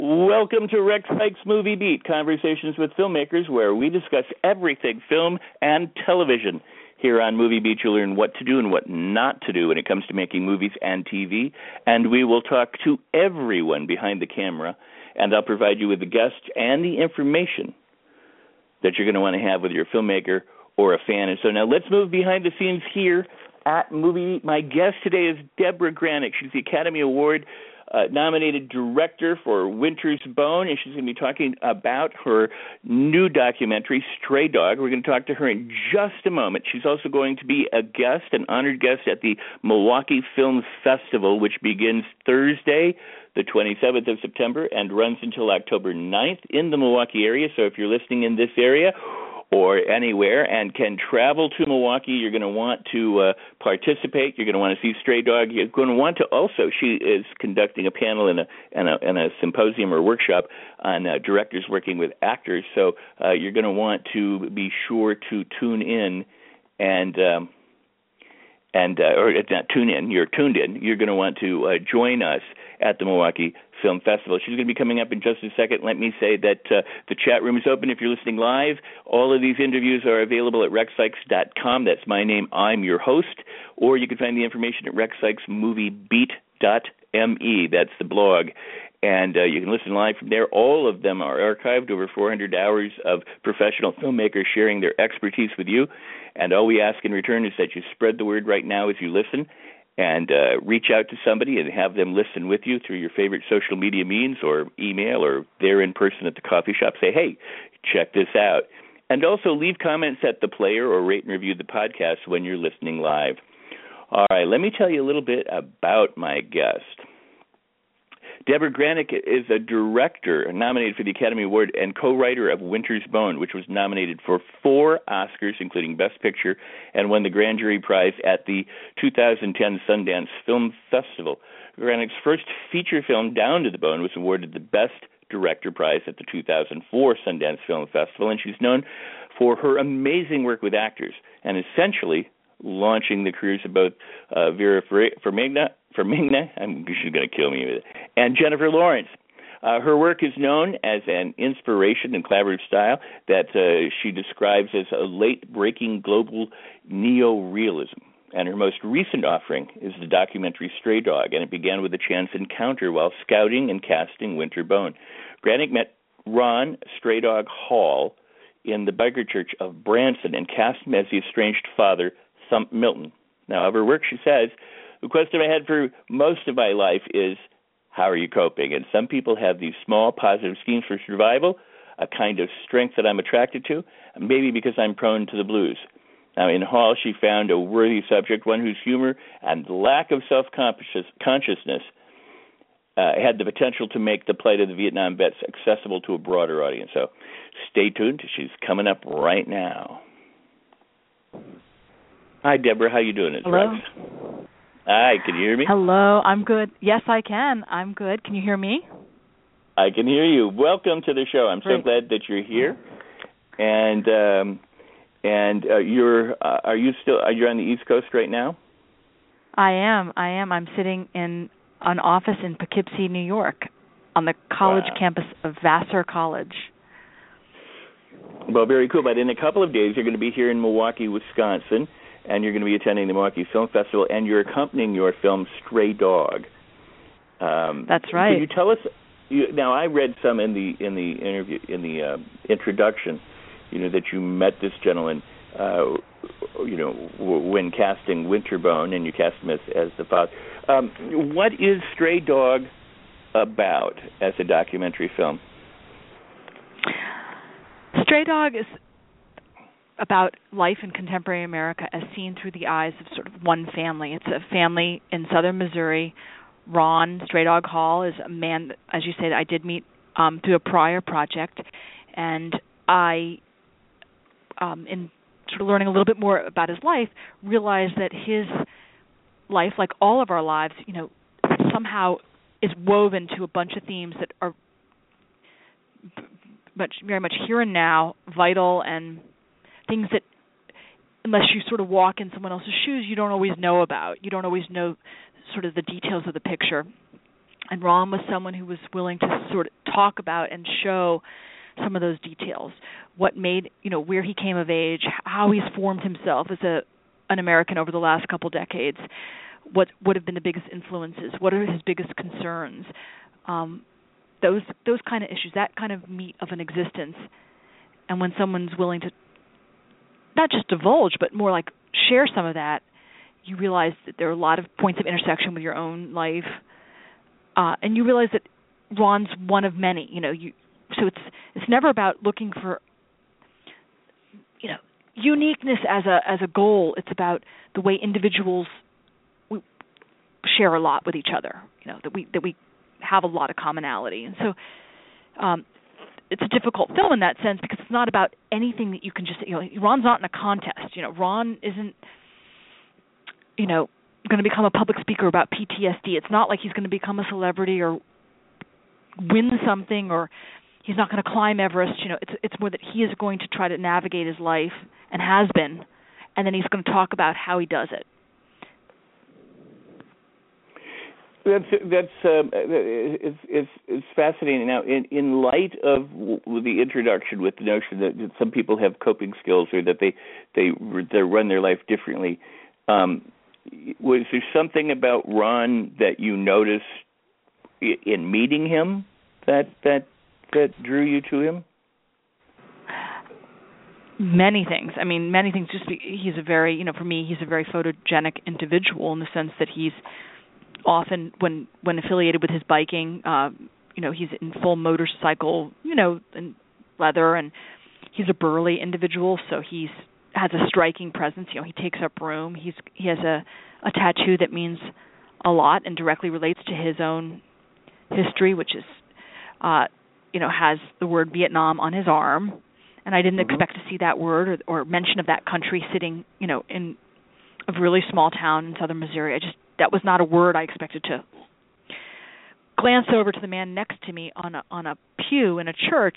Welcome to Rex Sikes Movie Beat, conversations with filmmakers where we discuss everything film and television. Here on Movie Beat, you'll learn what to do and what not to do when it comes to making movies and TV. And we will talk to everyone behind the camera, and I'll provide you with the guests and the information that you're going to want to have with your filmmaker or a fan. And so now let's move behind the scenes here at Movie. My guest today is Deborah Granik. She's the Academy Award uh, nominated director for Winter's Bone, and she's going to be talking about her new documentary, Stray Dog. We're going to talk to her in just a moment. She's also going to be a guest, an honored guest at the Milwaukee Film Festival, which begins Thursday, the 27th of September, and runs until October 9th in the Milwaukee area. So if you're listening in this area, or anywhere and can travel to Milwaukee, you're going to want to uh, participate. You're going to want to see Stray Dog. You're going to want to also. She is conducting a panel and a and a, a symposium or workshop on uh, directors working with actors. So uh, you're going to want to be sure to tune in and. Um, and uh, or not tune in. You're tuned in. You're going to want to uh, join us at the Milwaukee Film Festival. She's going to be coming up in just a second. Let me say that uh, the chat room is open if you're listening live. All of these interviews are available at rexsikes.com. That's my name. I'm your host. Or you can find the information at rexsikesmoviebeat.me. That's the blog. And uh, you can listen live from there. All of them are archived, over 400 hours of professional filmmakers sharing their expertise with you. And all we ask in return is that you spread the word right now as you listen and uh, reach out to somebody and have them listen with you through your favorite social media means or email or there in person at the coffee shop. Say, hey, check this out. And also leave comments at the player or rate and review the podcast when you're listening live. All right, let me tell you a little bit about my guest. Deborah Granik is a director nominated for the Academy Award and co-writer of Winter's Bone, which was nominated for four Oscars, including Best Picture, and won the Grand Jury Prize at the 2010 Sundance Film Festival. Granik's first feature film, Down to the Bone, was awarded the Best Director Prize at the 2004 Sundance Film Festival, and she's known for her amazing work with actors and essentially launching the careers of both uh, Vera Farmiga, Farmiga, I'm, she's going to kill me with it, and Jennifer Lawrence. Uh, her work is known as an inspiration and collaborative style that uh, she describes as a late breaking global neo-realism. And her most recent offering is the documentary Stray Dog, and it began with a chance encounter while scouting and casting Winter Bone. Granik met Ron Stray Dog Hall in the Biker Church of Branson and cast him as the estranged father Thump Milton. Now, of her work, she says, the question I had for most of my life is, how are you coping? And some people have these small positive schemes for survival, a kind of strength that I'm attracted to, maybe because I'm prone to the blues. Now, in Hall, she found a worthy subject, one whose humor and lack of self consciousness uh, had the potential to make the plight of the Vietnam vets accessible to a broader audience. So stay tuned. She's coming up right now. Hi, Deborah. How you doing? It's Hello. Rex. Hi. Can you hear me? Hello. I'm good. Yes, I can. I'm good. Can you hear me? I can hear you. Welcome to the show. I'm so glad that you're here. And um, and uh, you're uh, are you still are you on the East Coast right now? I am. I am. I'm sitting in an office in Poughkeepsie, New York, on the college Wow. campus of Vassar College. Well, very cool. But in a couple of days, you're going to be here in Milwaukee, Wisconsin, and you're going to be attending the Milwaukee Film Festival, and you're accompanying your film Stray Dog. Um, That's right. Can you tell us? You, now, I read some in the in the interview in the uh, introduction. You know that you met this gentleman. Uh, you know w- when casting Winterbone, and you cast him as, as the father. Um, what is Stray Dog about as a documentary film? Stray Dog is about life in contemporary America as seen through the eyes of sort of one family. It's a family in southern Missouri. Ron Stray Dog Hall is a man, as you said, I did meet um, through a prior project, and I, um, in sort of learning a little bit more about his life, realized that his life, like all of our lives, you know, somehow is woven to a bunch of themes that are much very much here and now, vital and things that unless you sort of walk in someone else's shoes, you don't always know about. You don't always know sort of the details of the picture. And Ron was someone who was willing to sort of talk about and show some of those details. What made you know where he came of age, how he's formed himself as a an American over the last couple decades. What would have been the biggest influences? What are his biggest concerns? Um, those those kind of issues, that kind of meat of an existence. And when someone's willing to not just divulge, but more like share some of that, you realize that there are a lot of points of intersection with your own life, uh, and you realize that Ron's one of many. You know, you so it's it's never about looking for you know uniqueness as a as a goal. It's about the way individuals we share a lot with each other. You know that we that we have a lot of commonality, and so um, it's a difficult film in that sense because it's not about anything that you can just you know Ron's not in a contest. You know Ron isn't you know going to become a public speaker about PTSD. It's not like he's going to become a celebrity or win something or he's not going to climb Everest. You know, it's it's more that he is going to try to navigate his life and has been, and then he's going to talk about how he does it. That's that's um, it's, it's it's fascinating. Now, in in light of the introduction with the notion that, that some people have coping skills or that they they they run their life differently, um, was there something about Ron that you noticed in meeting him that that that drew you to him? Many things. I mean, many things. Just be, he's a very, you know, for me, he's a very photogenic individual in the sense that he's often when when affiliated with his biking, uh, you know, he's in full motorcycle, you know, and leather, and he's a burly individual, so he's has a striking presence. You know, he takes up room. He's he has a a tattoo that means a lot and directly relates to his own history, which is uh you know has the word Vietnam on his arm, and I didn't mm-hmm. expect to see that word or, or mention of that country sitting you know in a really small town in southern Missouri. I just that was not a word I expected to glance over to the man next to me on a on a pew in a church,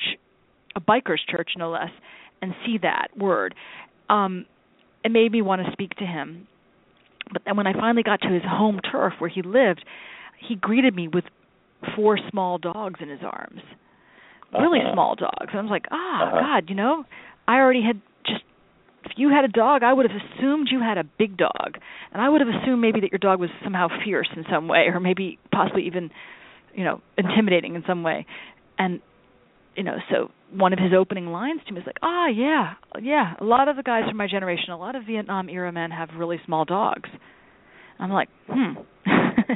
a biker's church no less, and see that word. Um, it made me want to speak to him. But then when I finally got to his home turf where he lived, he greeted me with four small dogs in his arms really uh-huh. small dogs. And I was like, ah, oh, uh-huh. God, you know, I already had just if you had a dog, I would have assumed you had a big dog, and I would have assumed maybe that your dog was somehow fierce in some way, or maybe possibly even, you know, intimidating in some way. And you know, so one of his opening lines to me is like, "Ah, oh, yeah, yeah. A lot of the guys from my generation, a lot of Vietnam era men have really small dogs." I'm like, hmm.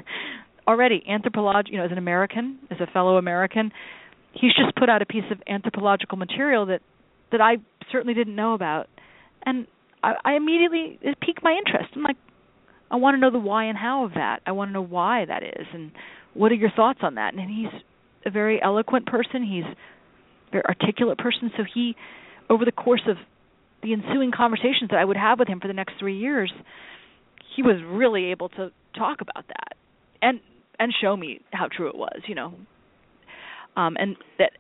Already, anthropology, you know, as an American, as a fellow American, he's just put out a piece of anthropological material that that I certainly didn't know about, and I, I immediately it piqued my interest. I'm like, I want to know the why and how of that. I want to know why that is, and what are your thoughts on that? And he's a very eloquent person. He's a very articulate person. So he, over the course of the ensuing conversations that I would have with him for the next three years, he was really able to talk about that and and show me how true it was. You know, um, and that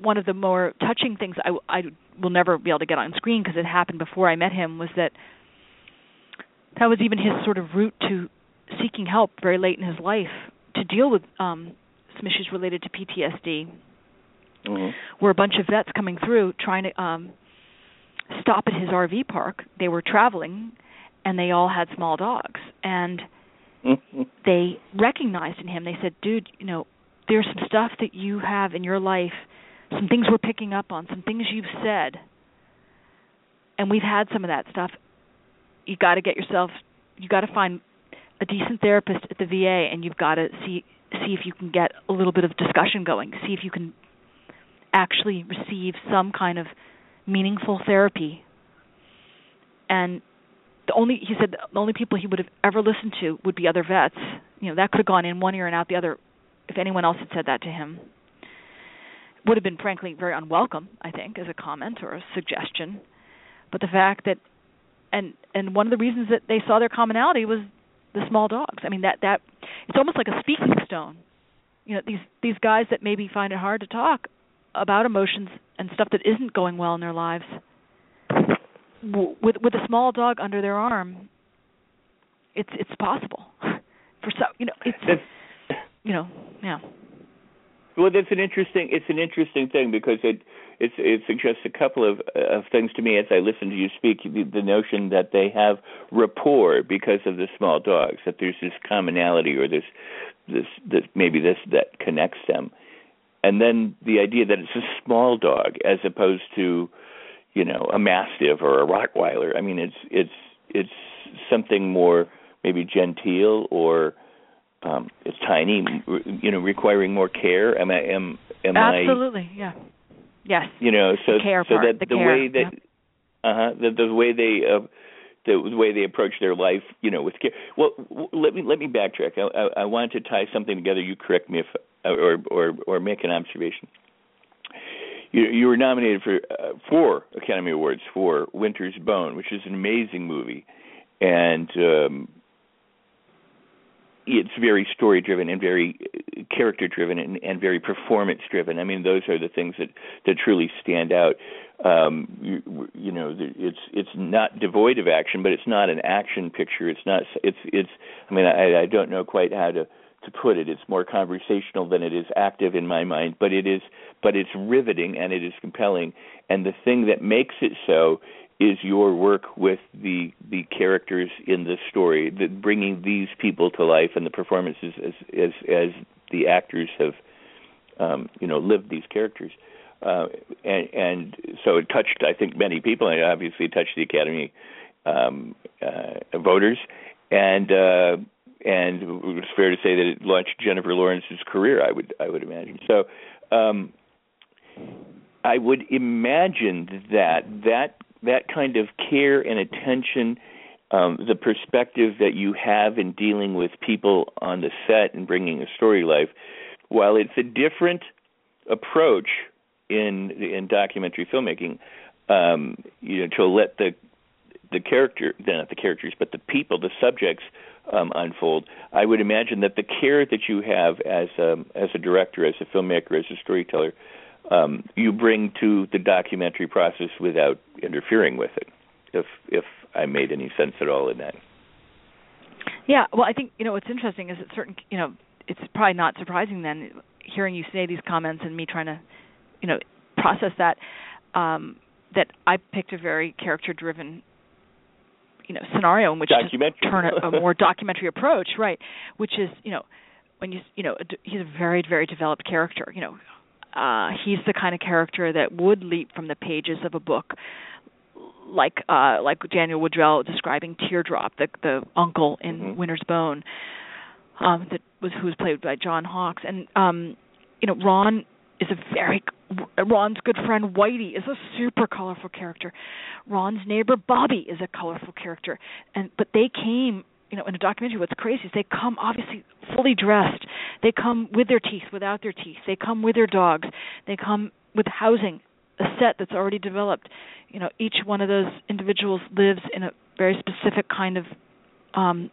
one of the more touching things I, I will never be able to get on screen because it happened before I met him was that that was even his sort of route to seeking help very late in his life to deal with um, some issues related to PTSD. Mm-hmm. Were a bunch of vets coming through trying to um, stop at his RV park. They were traveling, and they all had small dogs, and mm-hmm. they recognized in him. They said, "Dude, you know, there's some stuff that you have in your life, some things we're picking up on, some things you've said, and we've had some of that stuff. You got to get yourself, you got to find a decent therapist at the VA, and you've got to see see if you can get a little bit of discussion going, see if you can actually receive some kind of meaningful therapy and the only he said the only people he would have ever listened to would be other vets. You know, that could have gone in one ear and out the other if anyone else had said that to him. Would have been frankly very unwelcome, I think, as a comment or a suggestion. But the fact that and and one of the reasons that they saw their commonality was the small dogs. I mean that that it's almost like a speaking stone. You know, these these guys that maybe find it hard to talk about emotions and stuff that isn't going well in their lives with with a small dog under their arm it's it's possible for some you know it's that's, you know yeah well that's an interesting it's an interesting thing because it it's it suggests a couple of of things to me as I listen to you speak the, the notion that they have rapport because of the small dogs that there's this commonality or this this this maybe this that connects them. And then the idea that it's a small dog as opposed to you know a mastiff or a rottweiler. I mean it's it's it's something more maybe genteel or um it's tiny you know requiring more care am i am am absolutely I, yeah yes you know so the care so part, that the, the care, way that yeah. uh-huh the the way they uh the, the way they approach their life, you know, with care. Well, let me let me backtrack. I, I, I want to tie something together. You correct me if, or or or make an observation. You, you were nominated for uh, four Academy Awards for Winter's Bone, which is an amazing movie, and um, it's very story driven and very uh, character driven and, and very performance driven. I mean, those are the things that that truly stand out. Um, you, you know, it's it's not devoid of action, but it's not an action picture. It's not. It's it's. I mean, I, I don't know quite how to to put it. It's more conversational than it is active in my mind, but it is. But it's riveting and it is compelling. And the thing that makes it so is your work with the the characters in the story, the, bringing these people to life, and the performances as as as the actors have, um, you know, lived these characters, uh, and and so it touched I think many people, and it obviously touched the Academy um, uh, voters, and uh, and it was fair to say that it launched Jennifer Lawrence's career. I would I would imagine so. Um, I would imagine that that that kind of care and attention, um, the perspective that you have in dealing with people on the set and bringing a story life, while it's a different approach in in documentary filmmaking, um, you know, to let the the character, not the characters, but the people, the subjects um, unfold. I would imagine that the care that you have as a, as a director, as a filmmaker, as a storyteller, um, you bring to the documentary process without interfering with it. If if I made any sense at all in that. Yeah, well, I think you know what's interesting is that certain you know it's probably not surprising then hearing you say these comments and me trying to you know process that um that I picked a very character driven you know scenario in which to turn a, a more documentary approach right which is you know when you you know he's a very very developed character you know uh he's the kind of character that would leap from the pages of a book like uh like Daniel Woodrell describing Teardrop the the uncle in mm-hmm. Winter's Bone um that was who was played by John Hawkes and um you know Ron is a very Ron's good friend Whitey is a super colorful character. Ron's neighbor Bobby is a colorful character, and but they came, you know, in a documentary. What's crazy is they come obviously fully dressed. They come with their teeth, without their teeth. They come with their dogs. They come with housing, a set that's already developed. You know, each one of those individuals lives in a very specific kind of um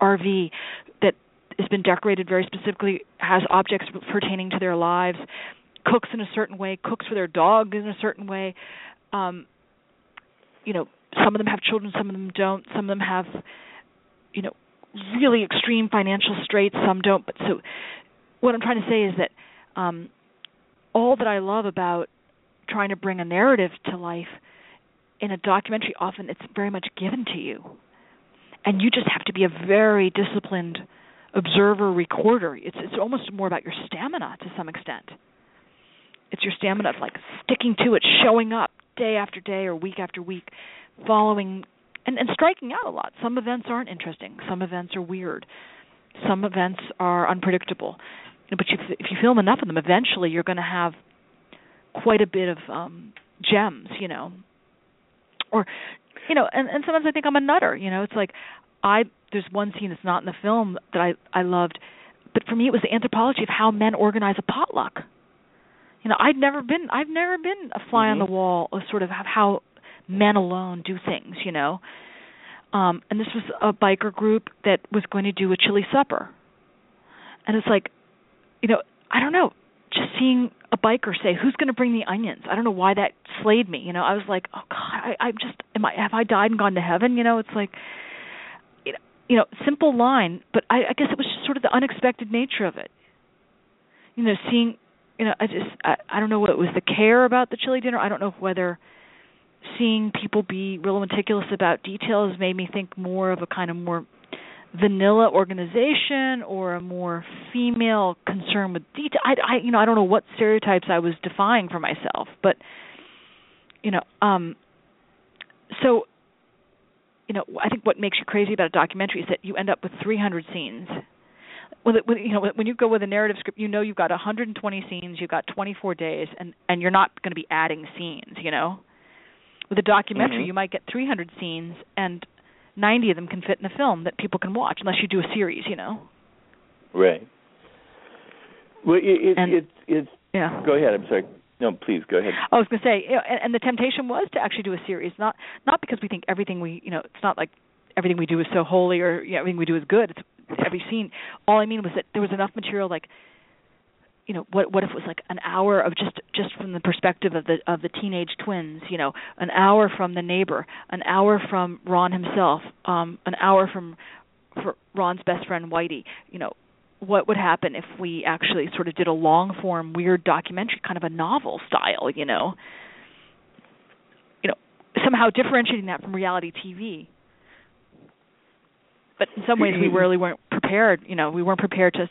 RV that has been decorated very specifically, has objects pertaining to their lives cooks in a certain way, cooks for their dog in a certain way. Um, you know, some of them have children, some of them don't. Some of them have, you know, really extreme financial straits. Some don't. But so, what I'm trying to say is that um, all that I love about trying to bring a narrative to life in a documentary, often it's very much given to you, and you just have to be a very disciplined observer recorder. It's it's almost more about your stamina to some extent it's your stamina of like sticking to it, showing up day after day or week after week, following and, and striking out a lot. Some events aren't interesting. Some events are weird. Some events are unpredictable. But you, if you film enough of them, eventually you're going to have quite a bit of um gems, you know. Or you know, and and sometimes I think I'm a nutter. You know, it's like I there's one scene that's not in the film that I I loved, but for me it was the anthropology of how men organize a potluck. You know, I'd never been I've never been a fly mm-hmm. on the wall of sort of how men alone do things. You know, um, and this was a biker group that was going to do a chili supper, and it's like, you know, I don't know, just seeing a biker say, "Who's going to bring the onions?" I don't know why that slayed me. You know, I was like, "Oh God, I, I'm just am I have I died and gone to heaven?" You know, it's like, you know, simple line, but I, I guess it was just sort of the unexpected nature of it. You know, seeing, you know, I just I, I don't know what it was the care about the chili dinner. I don't know whether seeing people be real meticulous about details made me think more of a kind of more vanilla organization or a more female concern with detail. I, I you know I don't know what stereotypes I was defying for myself, but you know um so you know I think what makes you crazy about a documentary is that you end up with 300 scenes. With you know when you go with a narrative script, you know you've got 120 scenes, you've got 24 days, and and you're not going to be adding scenes. You know, with a documentary, mm-hmm. you might get 300 scenes and 90 of them can fit in a film that people can watch unless you do a series, you know. Right. Well, it, it, and, it's it's. Yeah. Go ahead. I'm sorry. No, please go ahead. I was going to say, you know, and, and the temptation was to actually do a series, not not because we think everything we, you know, it's not like everything we do is so holy or you know, everything we do is good. It's every scene. All I mean was that there was enough material, like you know what what if it was like an hour of just just from the perspective of the of the teenage twins you know an hour from the neighbor an hour from ron himself um an hour from for ron's best friend whitey you know what would happen if we actually sort of did a long form weird documentary kind of a novel style you know? You know somehow differentiating that from reality tv but in some ways we really weren't prepared you know we weren't prepared to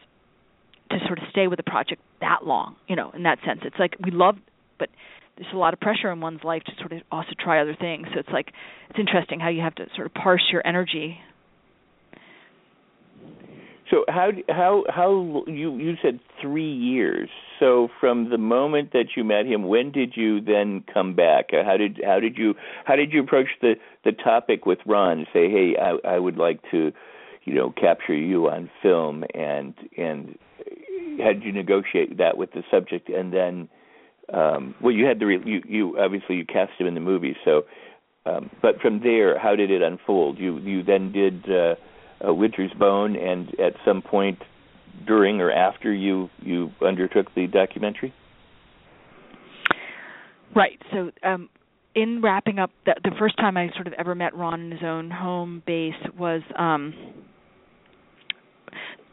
to sort of stay with the project that long, you know, in that sense. It's like we love but there's a lot of pressure in one's life to sort of also try other things. So it's like it's interesting how you have to sort of parse your energy. So how how how you you said 3 years. So from the moment that you met him, when did you then come back? Uh, how did how did you how did you approach the the topic with Ron? Say, "Hey, I I would like to, you know, capture you on film and and had you negotiate that with the subject, and then, um, well, you had the re- you you obviously you cast him in the movie, so. Um, but from there, how did it unfold? You you then did uh, Winter's Bone, and at some point during or after you you undertook the documentary. Right. So, um, in wrapping up, the, the first time I sort of ever met Ron in his own home base was um,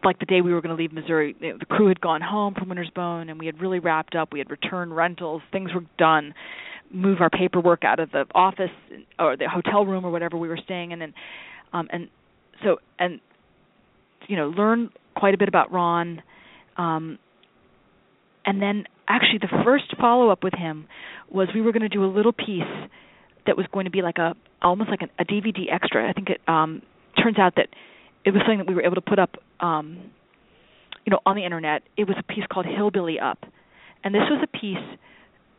like the day we were going to leave Missouri, the crew had gone home from Winter's Bone, and we had really wrapped up. We had returned rentals, things were done. Move our paperwork out of the office or the hotel room or whatever we were staying in, and um, and so and you know learn quite a bit about Ron, um, and then actually the first follow up with him was we were going to do a little piece that was going to be like a almost like a, a DVD extra. I think it um, turns out that it was something that we were able to put up um you know on the internet. It was a piece called hillbilly up. And this was a piece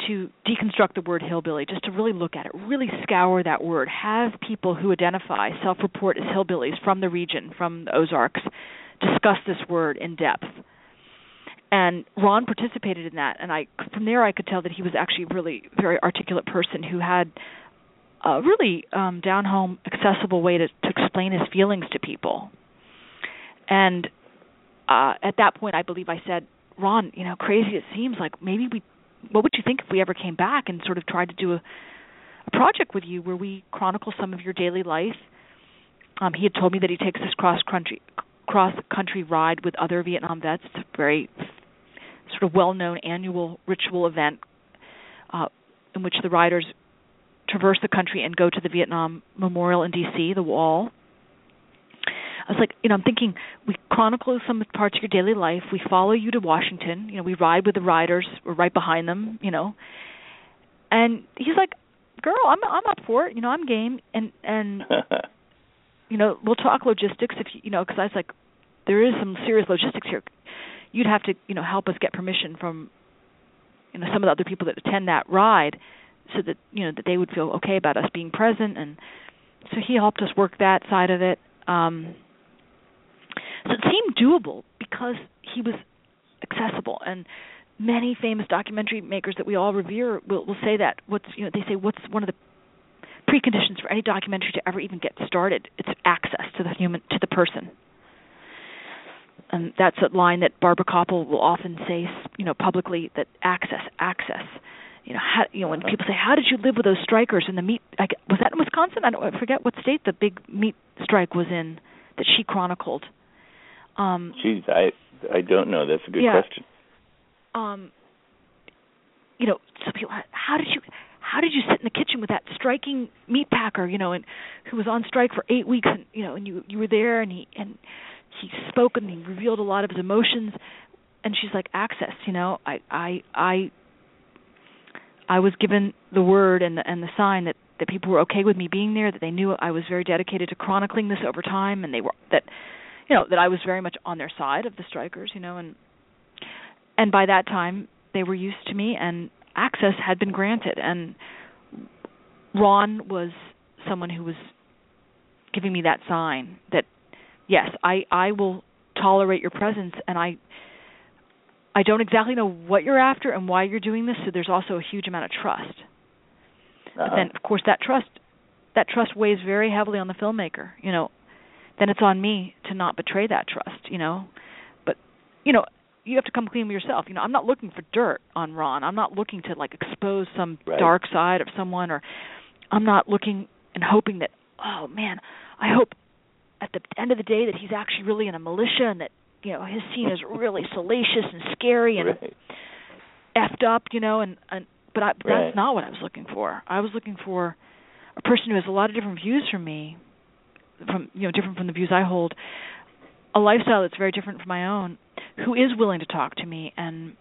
to deconstruct the word hillbilly just to really look at it really scour that word have people who identify self-report as hillbillies from the region from the ozarks discuss this word in depth. And Ron participated in that and I from there I could tell that he was actually a really very articulate person who had a really um down home accessible way to to explain his feelings to people and uh at that point I believe I said Ron you know crazy it seems like maybe we what would you think if we ever came back and sort of tried to do a a project with you where we chronicle some of your daily life um he had told me that he takes this cross country cross country ride with other Vietnam vets it's a very sort of well known annual ritual event uh in which the riders traverse the country and go to the Vietnam Memorial in DC, the wall. I was like, you know, I'm thinking we chronicle some parts of your daily life. We follow you to Washington. You know, we ride with the riders. We're right behind them. You know, and he's like, "Girl, I'm I'm up for it. You know, I'm game." And and you know, we'll talk logistics if you you know, because I was like, there is some serious logistics here. You'd have to you know help us get permission from you know some of the other people that attend that ride so that you know that they would feel okay about us being present and so he helped us work that side of it. Um, so it seemed doable because he was accessible. And many famous documentary makers that we all revere will, will say that what's you know they say what's one of the preconditions for any documentary to ever even get started? It's access to the human to the person. And that's a line that Barbara Kopple will often say you know publicly that access access. You know how you know when people say how did you live with those strikers in the meat I, was that in Wisconsin? I don't I forget what state the big meat strike was in that she chronicled um Jeez, I I don't know. That's a good yeah. question. Um, you know, so people, how did you, how did you sit in the kitchen with that striking meat packer, you know, and who was on strike for eight weeks, and you know, and you you were there, and he and he spoke and he revealed a lot of his emotions, and she's like, access, you know, I I I I was given the word and the and the sign that that people were okay with me being there, that they knew I was very dedicated to chronicling this over time, and they were that you know that I was very much on their side of the strikers, you know, and and by that time they were used to me and access had been granted and Ron was someone who was giving me that sign that yes, I I will tolerate your presence and I I don't exactly know what you're after and why you're doing this, so there's also a huge amount of trust. Uh-huh. But then of course that trust that trust weighs very heavily on the filmmaker. You know, then it's on me to not betray that trust, you know. But you know, you have to come clean with yourself. You know, I'm not looking for dirt on Ron. I'm not looking to like expose some Right. dark side of someone or I'm not looking and hoping that oh man, I hope at the end of the day that he's actually really in a militia and that you know his scene is really salacious and scary and Right. effed up, you know, and and but I, but Right. that's not what I was looking for. I was looking for a person who has a lot of different views from me, from you know different from the views I hold, a lifestyle that's very different from my own, who is willing to talk to me and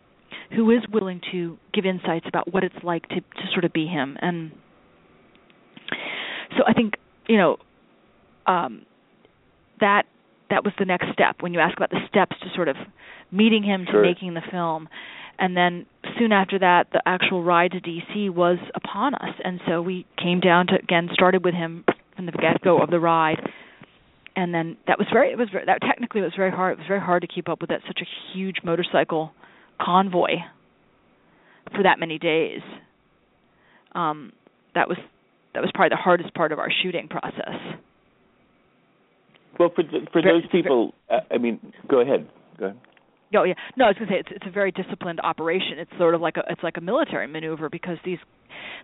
who is willing to give insights about what it's like to to sort of be him. And so I think you know um that that was the next step when you ask about the steps to sort of meeting him Sure. to making the film. And then soon after that the actual ride to DC was upon us. And so we came down to again started with him from the get go of the ride and then that was very it was very, that technically it was very hard it was very hard to keep up with that such a huge motorcycle convoy for that many days um that was that was probably the hardest part of our shooting process Well, for for those people, I mean, go ahead. Go ahead. Oh yeah, no, I was gonna say it's it's a very disciplined operation. It's sort of like a it's like a military maneuver because these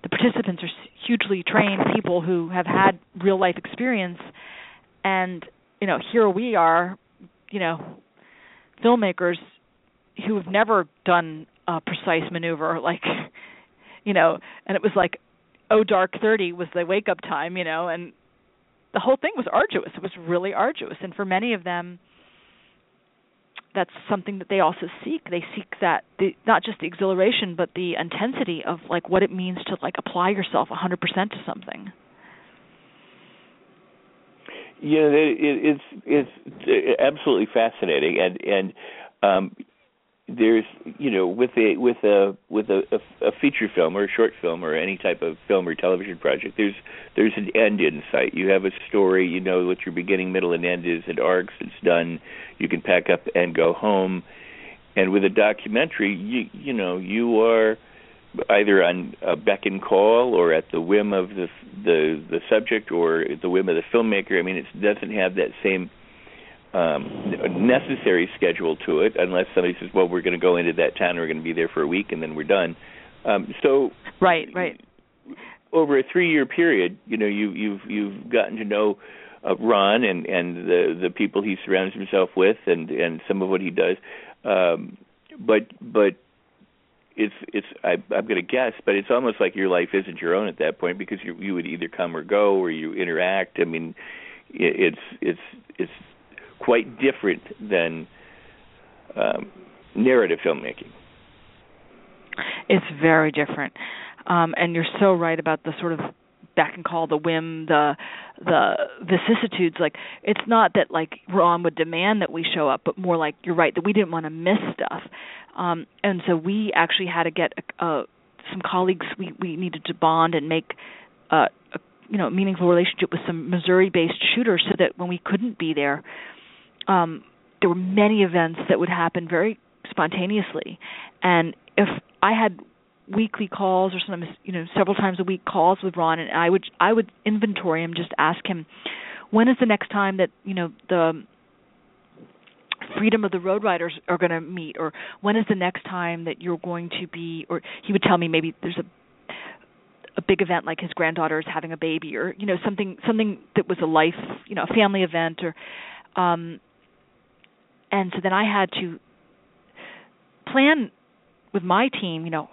the participants are hugely trained people who have had real life experience, and you know here we are, you know, filmmakers who have never done a precise maneuver like, you know, and it was like, oh dark thirty was the wake up time, you know, and the whole thing was arduous. It was really arduous, and for many of them that's something that they also seek. They seek that the not just the exhilaration, but the intensity of like what it means to like apply yourself 100% to something. Yeah, it, it, it's it's absolutely fascinating, and and um, there's you know with a with a with a, a, a feature film or a short film or any type of film or television project, there's there's an end in sight. You have a story, you know what your beginning, middle, and end is. It arcs, it's done. You can pack up and go home. And with a documentary, you you know you are either on a beck and call or at the whim of the the the subject or at the whim of the filmmaker. I mean, it doesn't have that same um necessary schedule to it unless somebody says, "Well, we're going to go into that town. We're going to be there for a week, and then we're done." Um, so Right, right. over a three year period, you know, you you've you've gotten to know uh, Ron and and the the people he surrounds himself with and and some of what he does. Um but but it's it's I I'm going to guess, but it's almost like your life isn't your own at that point because you you would either come or go or you interact. I mean, it, it's it's it's quite different than um narrative filmmaking. It's very different. Um and you're so right about the sort of back and call, the whim, the the vicissitudes like it's not that like Ron would demand that we show up, but more like you're right that we didn't want to miss stuff. Um and so we actually had to get uh some colleagues we we needed to bond and make uh, a you know meaningful relationship with some Missouri-based shooters, so that when we couldn't be there, um, there were many events that would happen very spontaneously, and if I had weekly calls or sometimes you know several times a week calls with Ron, and I would I would inventory him, just ask him when is the next time that you know the freedom of the road riders are going to meet? Or when is the next time that you're going to be? Or he would tell me maybe there's a a big event like his granddaughter is having a baby or you know something something that was a life you know a family event or um and so then I had to plan with my team you know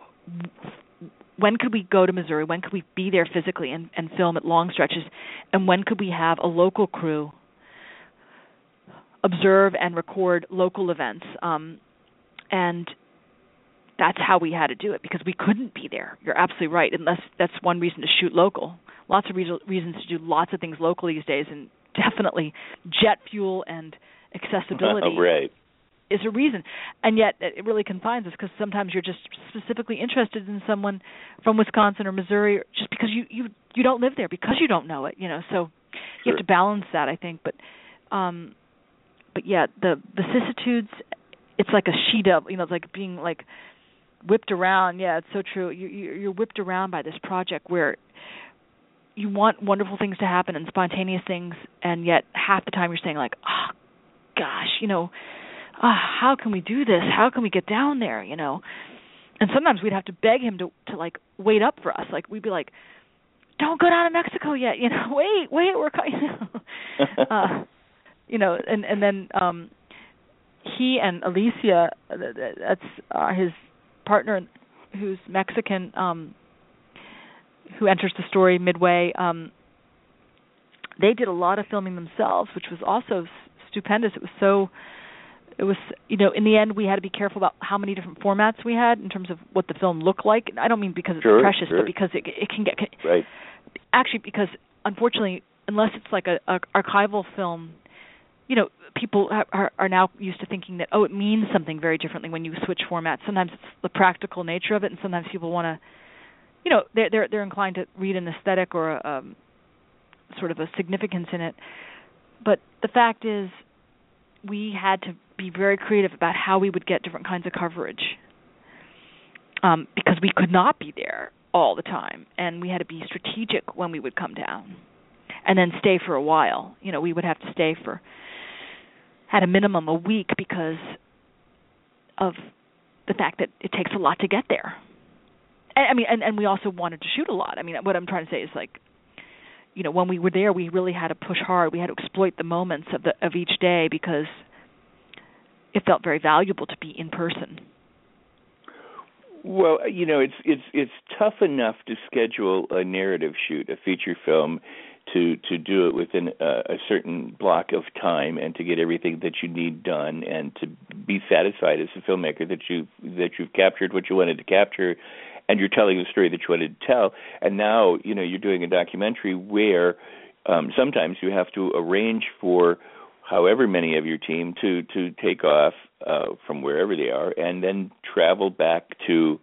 when could we go to Missouri when could we be there physically and and film at long stretches and when could we have a local crew observe and record local events um and that's how we had to do it because we couldn't be there. You're absolutely right. Unless that's one reason to shoot local. Lots of re- reasons to do lots of things local these days, and definitely jet fuel and accessibility right. is a reason. And yet, it really confines us because sometimes you're just specifically interested in someone from Wisconsin or Missouri, just because you you you don't live there because you don't know it. You know, so Sure. you have to balance that, I think. But um, but yeah, the vicissitudes. It's like a sheet of you know, it's like being like whipped around. Yeah, it's so true. You, you you're whipped around by this project where you want wonderful things to happen and spontaneous things, and yet half the time you're saying like, oh gosh, you know, ah, how can we do this? How can we get down there? You know, and sometimes we'd have to beg him to to like wait up for us. Like we'd be like, don't go down to Mexico yet. You know, wait, wait, we're coming. uh, you know, and and then um he and Alicia, uh, that's uh, his partner who's Mexican um who enters the story midway um they did a lot of filming themselves which was also stupendous it was so it was you know in the end we had to be careful about how many different formats we had in terms of what the film looked like i don't mean because it's Sure, precious sure. but because it it can get Right. actually because unfortunately unless it's like a, a archival film you know people ha- are are now used to thinking that oh it means something very differently when you switch formats sometimes it's the practical nature of it and sometimes people want to you know they're they're they're inclined to read an aesthetic or a um sort of a significance in it but the fact is we had to be very creative about how we would get different kinds of coverage um because we could not be there all the time and we had to be strategic when we would come down and then stay for a while. You know we would have to stay for at a minimum a week because of the fact that it takes a lot to get there. And, i mean and and we also wanted to shoot a lot. I mean what i'm trying to say is like you know when we were there we really had to push hard. We had to exploit the moments of the of each day because it felt very valuable to be in person. Well, you know, it's it's it's tough enough to schedule a narrative shoot, a feature film, to to do it within a, a certain block of time and to get everything that you need done and to be satisfied as a filmmaker that you that you've captured what you wanted to capture and you're telling the story that you wanted to tell. And now you know you're doing a documentary where um sometimes you have to arrange for however many of your team to to take off uh from wherever they are and then travel back to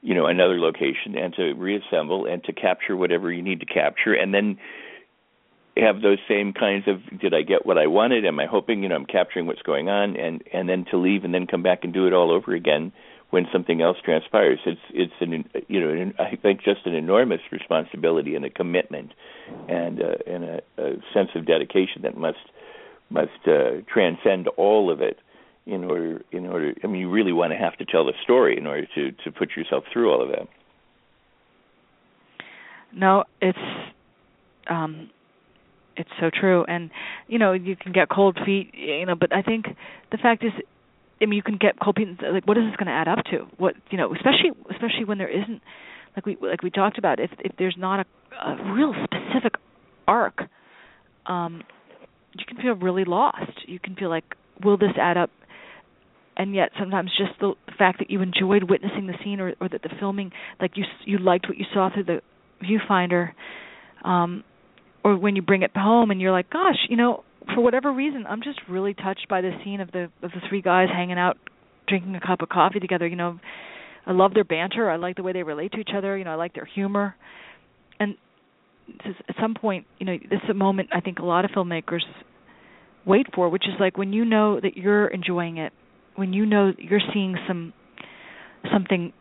you know another location and to reassemble and to capture whatever you need to capture and then have those same kinds of did I get what I wanted? Am I hoping you know I'm capturing what's going on? and and then to leave and then come back and do it all over again when something else transpires. It's it's an you know an, I think just an enormous responsibility and a commitment and uh, and a, a sense of dedication that must must uh, transcend all of it in order in order I mean you really want to have to tell the story in order to to put yourself through all of that. No it's um it's so true. And you know you can get cold feet you know but i think the fact is i mean you can get cold like what is this going to add up to? What you know especially especially when there isn't like we like we talked about if if there's not a, a real specific arc um you can feel really lost. You can feel like will this add up? And yet sometimes just the, the fact that you enjoyed witnessing the scene or or that the filming like you you liked what you saw through the viewfinder um or when you bring it home and you're like gosh you know for whatever reason i'm just really touched by the scene of the of the three guys hanging out drinking a cup of coffee together you know. I love their banter. I like the way they relate to each other. You know i like their humor. And at some point, you know, this is a moment I think a lot of filmmakers wait for, which is like when you know that you're enjoying it, when you know you're seeing some something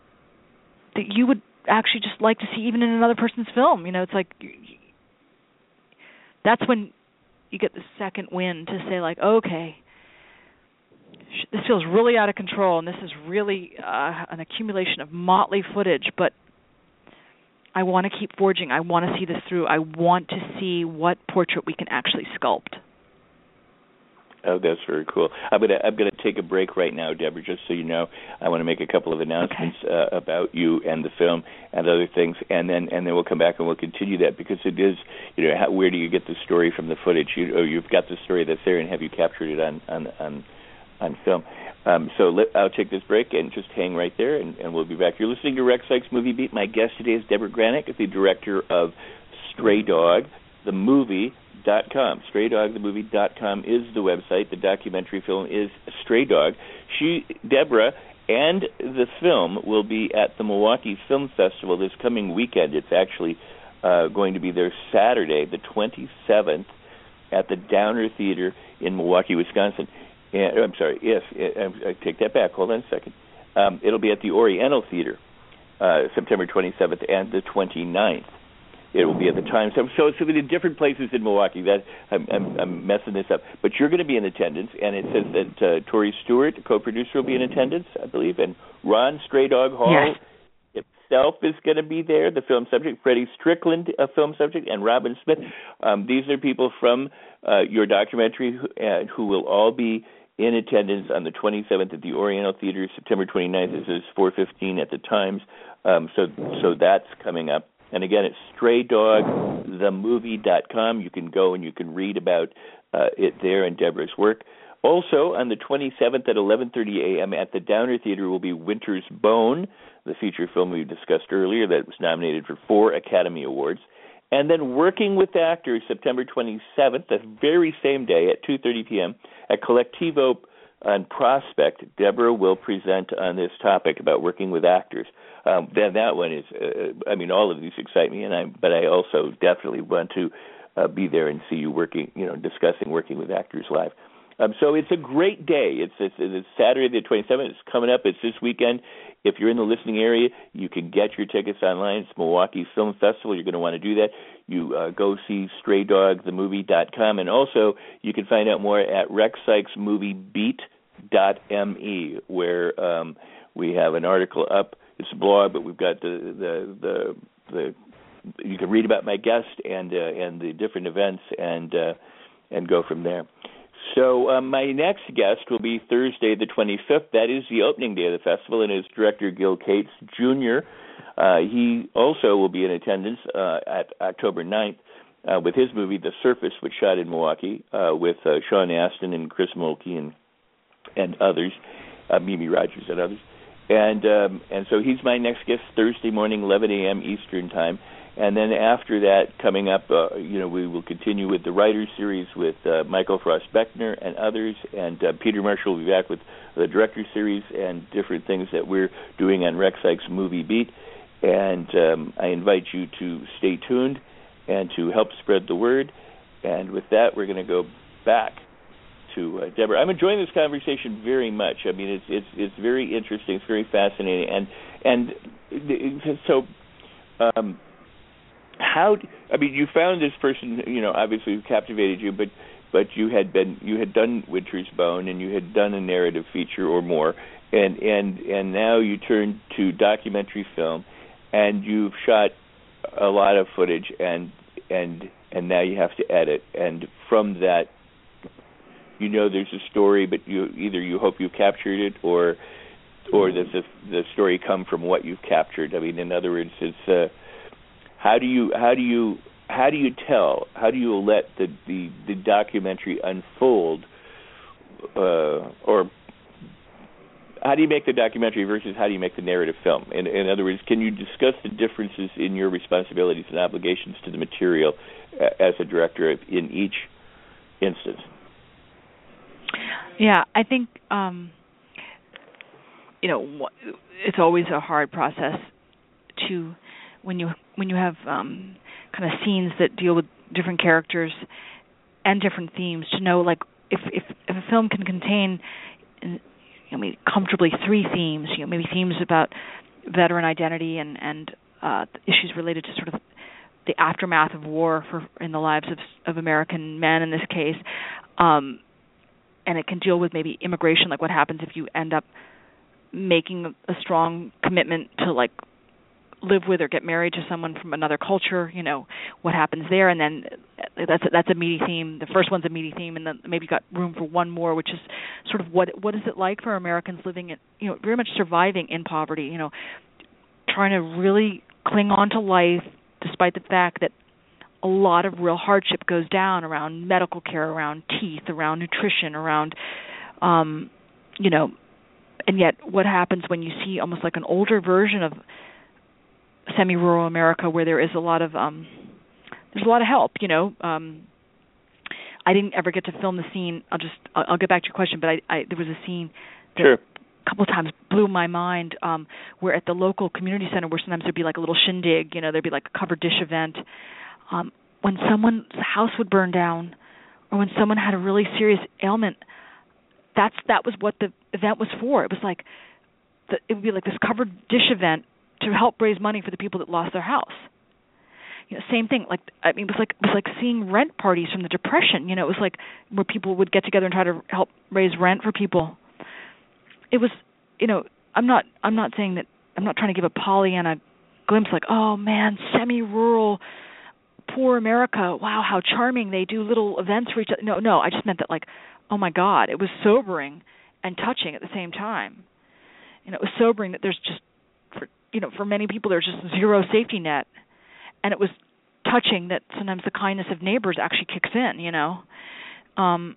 that you would actually just like to see even in another person's film. You know, it's like that's when you get the second wind to say like, okay, this feels really out of control, and this is really uh, an accumulation of motley footage, but I want to keep forging. I want to see this through. I want to see what portrait we can actually sculpt. Oh, that's very cool. I'm gonna I'm gonna take a break right now, Deborah. Just so you know, I want to make a couple of announcements okay. uh, about you and the film and other things, and then and then we'll come back and we'll continue that because it is you know how, where do you get the story from the footage? You oh, you've got the story that's there, and have you captured it on on on on film? Um, so let, I'll take this break and just hang right there, and, and we'll be back. You're listening to Rex Sikes Movie Beat. My guest today is Deborah Granik, the director of Stray Dog, the movie dot com. Dot com is the website. The documentary film is Stray Dog. She, Deborah, and the film will be at the Milwaukee Film Festival this coming weekend. It's actually uh, going to be there Saturday, the 27th, at the Downer Theater in Milwaukee, Wisconsin. And, I'm sorry, yes, I, I take that back. Hold on a second. Um, it'll be at the Oriental Theater, uh, September 27th and the 29th. It will be at the time. So, so it's in different places in Milwaukee. That I'm, I'm, I'm messing this up, but you're going to be in attendance, and it says that uh, Tori Stewart, co-producer, will be in attendance, I believe, and Ron Stray Dog Hall yes. himself is going to be there. The film subject, Freddie Strickland, a film subject, and Robin Smith. Um, these are people from uh, your documentary who, uh, who will all be in attendance on the 27th at the Oriental Theater, September 29th. This is 4:15 at the Times. Um, so so that's coming up. And again, it's straydogthemovie.com. You can go and you can read about uh, it there and Deborah's work. Also, on the 27th at 11:30 a.m. at the Downer Theater will be Winter's Bone, the feature film we discussed earlier that was nominated for four Academy Awards. And then Working with Actors, September 27th, the very same day at 2:30 p.m. at Colectivo on Prospect. Deborah will present on this topic about working with actors um, then that one is. Uh, I mean, all of these excite me, and I. But I also definitely want to uh, be there and see you working. You know, discussing working with actors live. Um, so it's a great day. It's, it's, it's Saturday the 27th. It's coming up. It's this weekend. If you're in the listening area, you can get your tickets online. It's Milwaukee Film Festival. You're going to want to do that. You uh, go see StrayDogTheMovie.com, and also you can find out more at Rex Sikes Movie Beat dot me where um, we have an article up it's a blog, but we've got the the the, the you can read about my guest and uh, and the different events and uh, and go from there. So um, my next guest will be Thursday the 25th. That is the opening day of the festival, and is director Gil Cates Jr. Uh, he also will be in attendance uh, at October 9th uh, with his movie The Surface, which shot in Milwaukee uh, with uh, Sean Astin and Chris Mulkey and and others, uh, Mimi Rogers and others and um, and so he's my next guest Thursday morning, 11 a.m. Eastern time. And then after that, coming up, uh, you know, we will continue with the writers series with uh, Michael Frost Beckner and others, and uh, Peter Marshall will be back with the director series and different things that we're doing on Rex Sikes Movie Beat. And um, I invite you to stay tuned and to help spread the word. And with that, we're going to go back to uh, Deborah. I'm enjoying this conversation very much. I mean, it's it's it's very interesting. It's very fascinating, and and so. Um, how I mean, you found this person, you know, obviously who captivated you, but but you had been you had done Winter's Bone and you had done a narrative feature or more, and and and now you turn to documentary film, and you've shot a lot of footage and and and now you have to edit, and from that you know there's a story, but you either you hope you captured it or or does the the story come from what you've captured? I mean, in other words, it's uh, how do you how do you how do you tell how do you let the the, the documentary unfold uh, or how do you make the documentary versus how do you make the narrative film? In, in other words, can you discuss the differences in your responsibilities and obligations to the material as a director in each instance? Yeah, I think um you know it's always a hard process to when you when you have um kind of scenes that deal with different characters and different themes to know like if if if a film can contain you know, maybe comfortably three themes, you know, maybe themes about veteran identity and and uh, issues related to sort of the aftermath of war for in the lives of of American men in this case, um, and it can deal with maybe immigration, like what happens if you end up making a strong commitment to like live with or get married to someone from another culture you know what happens there. And then that's a, that's a meaty theme. The first one's a meaty theme and then maybe you got room for one more which is sort of what what is it like for americans living in you know very much surviving in poverty you know trying to really cling on to life despite the fact that a lot of real hardship goes down around medical care, around teeth, around nutrition, around um you know and yet what happens when you see almost like an older version of semi-rural America where there is a lot of um there's a lot of help, you know. Um I didn't ever get to film the scene. I'll just I'll, I'll get back to your question, but I, I there was a scene that Sure. a couple of times blew my mind um where at the local community center where sometimes there'd be like a little shindig you know there'd be like a covered dish event um when someone's house would burn down or when someone had a really serious ailment that's that was what the event was for it was like the, it would be like this covered dish event to help raise money for the people that lost their house. You know same thing like i mean it was like it was like seeing rent parties from the depression. You know it was like where people would get together and try to help raise rent for people. It was you know i'm not i'm not saying that i'm not trying to give a pollyanna glimpse like oh man semi rural poor america. Wow how charming. They do little events for each other. No no i just meant that like oh my god it was sobering and touching at the same time. You know it was sobering that there's just you know for many people there's just zero safety net and it was touching that sometimes the kindness of neighbors actually kicks in you know um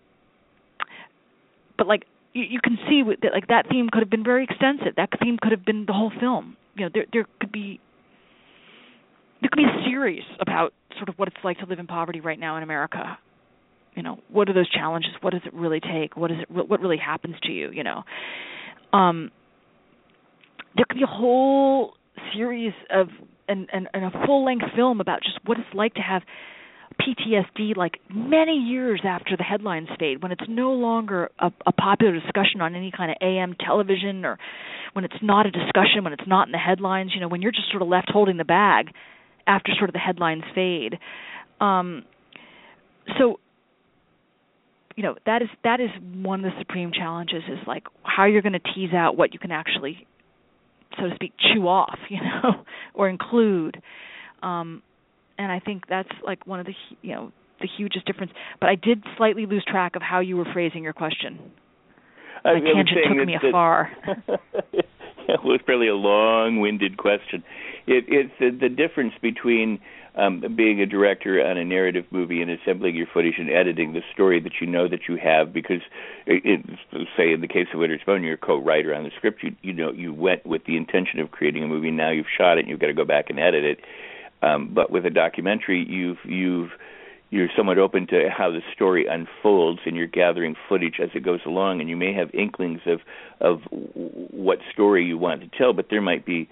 but like you, you can see with, that like that theme could have been very extensive. That theme could have been the whole film. You know, there there could be there could be a series about sort of what it's like to live in poverty right now in America. You know, what are those challenges? What does it really take? What is it? What really happens to you? You know, um, there could be a whole series of and, and, and a full length film about just what it's like to have PTSD like many years after the headlines fade, when it's no longer a, a popular discussion on any kind of AM television or when it's not a discussion, when it's not in the headlines, you know, when you're just sort of left holding the bag after sort of the headlines fade. Um so you know, that is that is one of the supreme challenges is like how you're going to tease out what you can actually so to speak chew off, you know, or include. Um and I think that's like one of the you know the hugest difference. But I did slightly lose track of how you were phrasing your question. My was tangent took me afar. it was probably a long-winded question. It, it's the, the difference between um, being a director on a narrative movie and assembling your footage and editing the story that you know that you have. Because, it, it, say in the case of Winter's Bone, you're a co-writer on the script. You you know you went with the intention of creating a movie. Now you've shot it. and You've got to go back and edit it. Um, but with a documentary, you've you've you're somewhat open to how the story unfolds and you're gathering footage as it goes along and you may have inklings of of what story you want to tell but there might be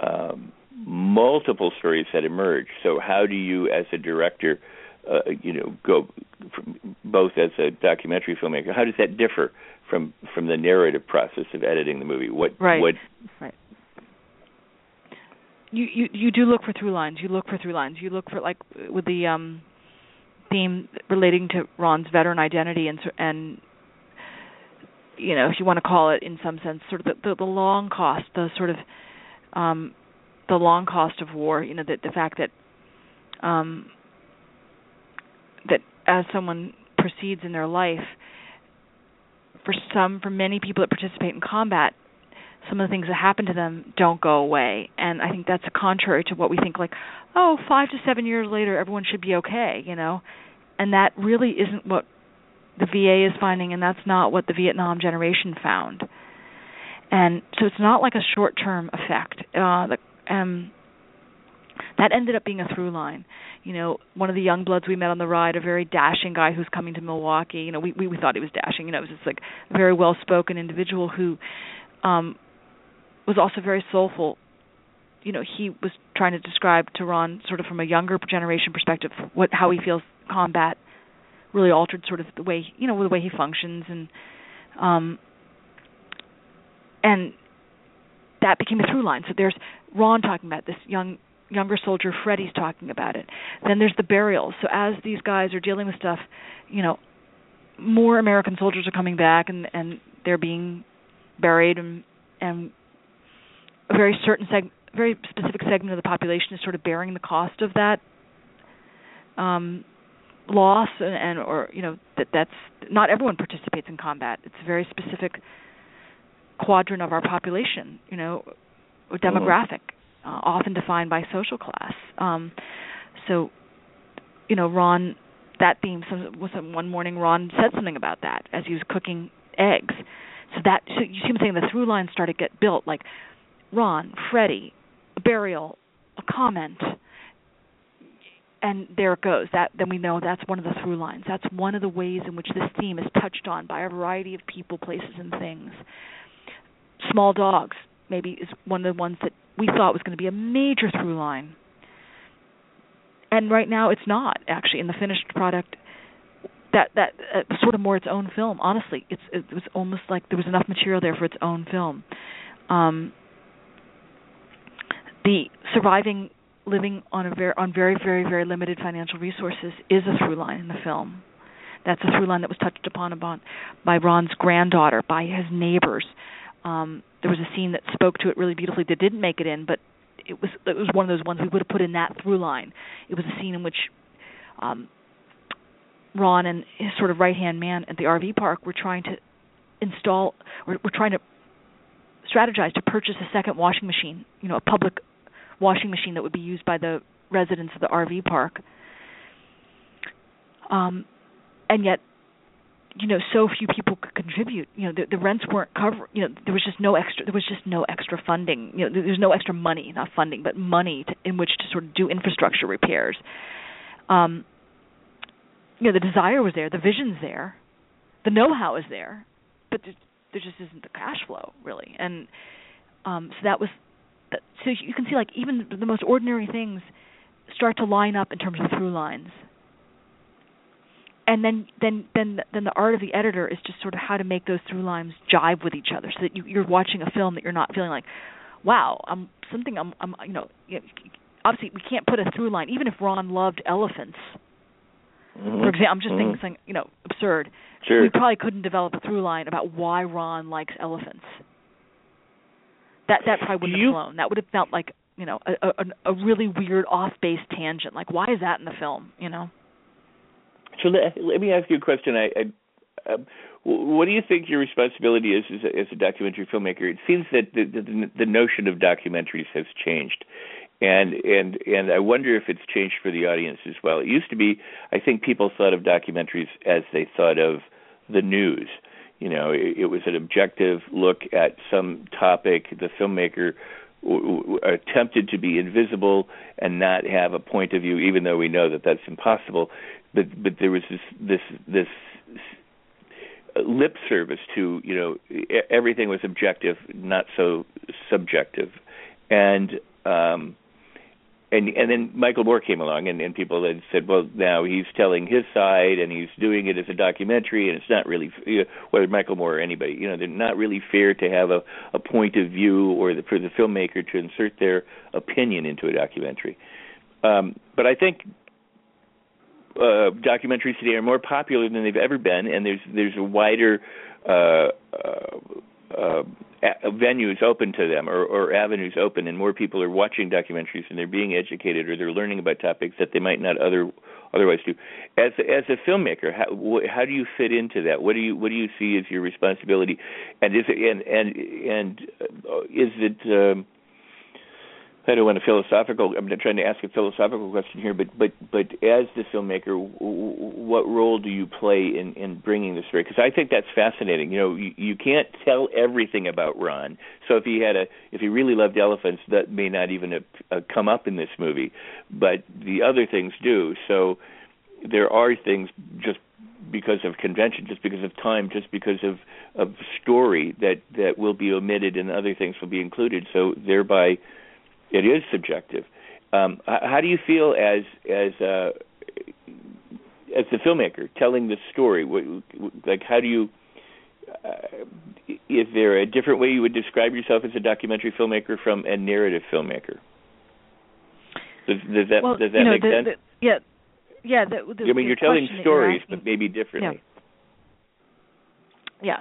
um, multiple stories that emerge so how do you as a director uh, you know go from, both as a documentary filmmaker how does that differ from from the narrative process of editing the movie what Right. what Right. You you you do look for through lines. You look for through lines. You look for like with the um theme relating to Ron's veteran identity and and you know if you want to call it in some sense sort of the the, the long cost, the sort of um the long cost of war. You know the the fact that um that as someone proceeds in their life, for some, for many people that participate in combat, some of the things that happen to them don't go away and i think that's contrary to what we think like oh five to seven years later everyone should be okay you know? And that really isn't what the va is finding and that's not what the vietnam generation found. And so it's not like a short term effect. Uh the um that ended up being a through line. You know one of the young bloods we met on the ride a very dashing guy who's coming to milwaukee you know we we, we thought he was dashing you know it was just like a very well spoken individual who um was also very soulful you know he was trying to describe to Ron sort of from a younger generation perspective what how he feels combat really altered sort of the way you know the way he functions and um and that became a through line. So there's Ron talking about this young younger soldier Freddie's talking about it. Then there's the burials so as these guys are dealing with stuff you know more American soldiers are coming back and and they're being buried and and a very certain seg very specific segment of the population is sort of bearing the cost of that um loss and, and or you know that that's not everyone participates in combat. It's a very specific quadrant of our population you know demographic uh, often defined by social class. Um so you know ron that theme some was one morning ron said something about that as he was cooking eggs. So that so you see him saying the through line started to get built like ron freddie a burial a comment and there it goes. That then we know that's one of the through lines. That's one of the ways in which this theme is touched on by a variety of people, places, and things. Small dogs maybe is one of the ones that we thought was going to be a major through line, and right now it's not actually in the finished product. That that uh, sort of more its own film. Honestly, it's it was almost like there was enough material there for its own film. Um, the surviving living on a very on very very very limited financial resources is a through line in the film. That's a through line that was touched upon by Ron's granddaughter, by his neighbors. Um, there was a scene that spoke to it really beautifully that didn't make it in, but it was it was one of those ones we would have put in that through line. It was a scene in which um, Ron and his sort of right hand man at the RV park were trying to install, were trying to strategize to purchase a second washing machine, you know, a public washing machine that would be used by the residents of the RV park. Um, and yet, you know, so few people could contribute. You know, the, the rents weren't covered. You know, there was just no extra. There was just no extra funding. You know, there's no extra money, not funding, but money to, in which to sort of do infrastructure repairs. Um, you know, the desire was there, the vision's there, the know-how is there, but there, there just isn't the cash flow really. And um, so that was so you can see like even the most ordinary things start to line up in terms of through lines and then then then then the art of the editor is just sort of how to make those through lines jive with each other so that you, you're watching a film that you're not feeling like wow i'm something i'm i'm you know obviously we can't put a through line even if ron loved elephants mm-hmm. for example i'm just mm-hmm. thinking you know absurd sure. we probably couldn't develop a through line about why ron likes elephants that that probably wouldn't you, have flown. That would have felt like you know a, a a really weird off base tangent. Like why is that in the film? You know. So let, let me ask you a question. I, I uh, what do you think your responsibility is as a, as a documentary filmmaker? It seems that the, the the notion of documentaries has changed, and and and I wonder if it's changed for the audience as well. It used to be, I think, people thought of documentaries as they thought of the news you know, it, it was an objective look at some topic. The filmmaker attempted to be invisible and not have a point of view, even though we know that that's impossible. But but there was this this this lip service to you know everything was objective, not so subjective, and um, and and then Michael Moore came along, and, and people had said, well, now he's telling his side, and he's doing it as a documentary, and it's not really you know, whether Michael Moore or anybody, you know, they're not really fair to have a, a point of view or the, for the filmmaker to insert their opinion into a documentary. Um, but I think uh, documentaries today are more popular than they've ever been, and there's there's a wider uh, uh, uh, venues open to them or, or avenues open, and more people are watching documentaries and they're being educated or they're learning about topics that they might not other otherwise do. As as a filmmaker, how wh- how do you fit into that? What do you what do you see as your responsibility? And is it and and and uh, is it um, I don't want a philosophical. I'm trying to ask a philosophical question here, but but but as the filmmaker, what role do you play in in bringing this story? Because I think that's fascinating. You know, you, you can't tell everything about Ron. So if he had a, if he really loved elephants, that may not even have, uh, come up in this movie, but the other things do. So there are things just because of convention, just because of time, just because of of story that that will be omitted and other things will be included. So thereby It is subjective. Um, how do you feel as as uh, as the filmmaker telling the story? Like, how do you? Uh, is there a different way you would describe yourself as a documentary filmmaker from a narrative filmmaker? Does, does that well, does that you know, make the, sense? The, yeah, yeah. The, the, I mean, you're telling stories, you're but maybe differently. Yeah. Yes,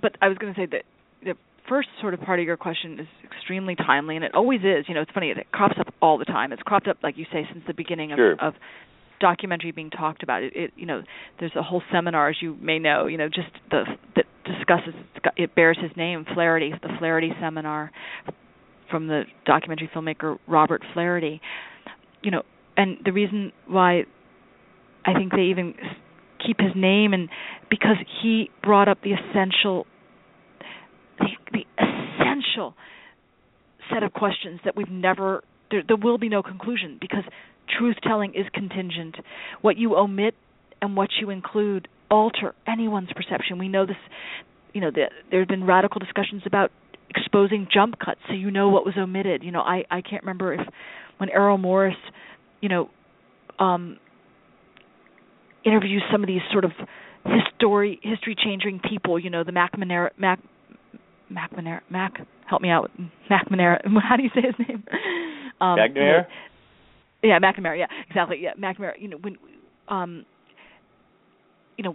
but I was going to say that the first sort of part of your question is extremely timely, and it always is. You know, it's funny; it crops up all the time. It's cropped up, like you say, since the beginning of, sure. of documentary being talked about. It, it, you know, there's a whole seminar, as you may know, you know, just the that discusses it bears his name, Flaherty, the Flaherty seminar from the documentary filmmaker Robert Flaherty. You know, and the reason why I think they even keep his name and because he brought up the essential the, essential set of questions that we've never there, there will be no conclusion because truth telling is contingent. What you omit and what you include alter anyone's perception. We know this you know the, there have been radical discussions about exposing jump cuts so you know what was omitted. You know i i can't remember if when errol morris you know um interviews some of these sort of history history changing people you know the macmanera mac macmanera mac help me out macmanera how do you say his name um McNamara? yeah mcnamara yeah exactly yeah mcnamara you know when um you know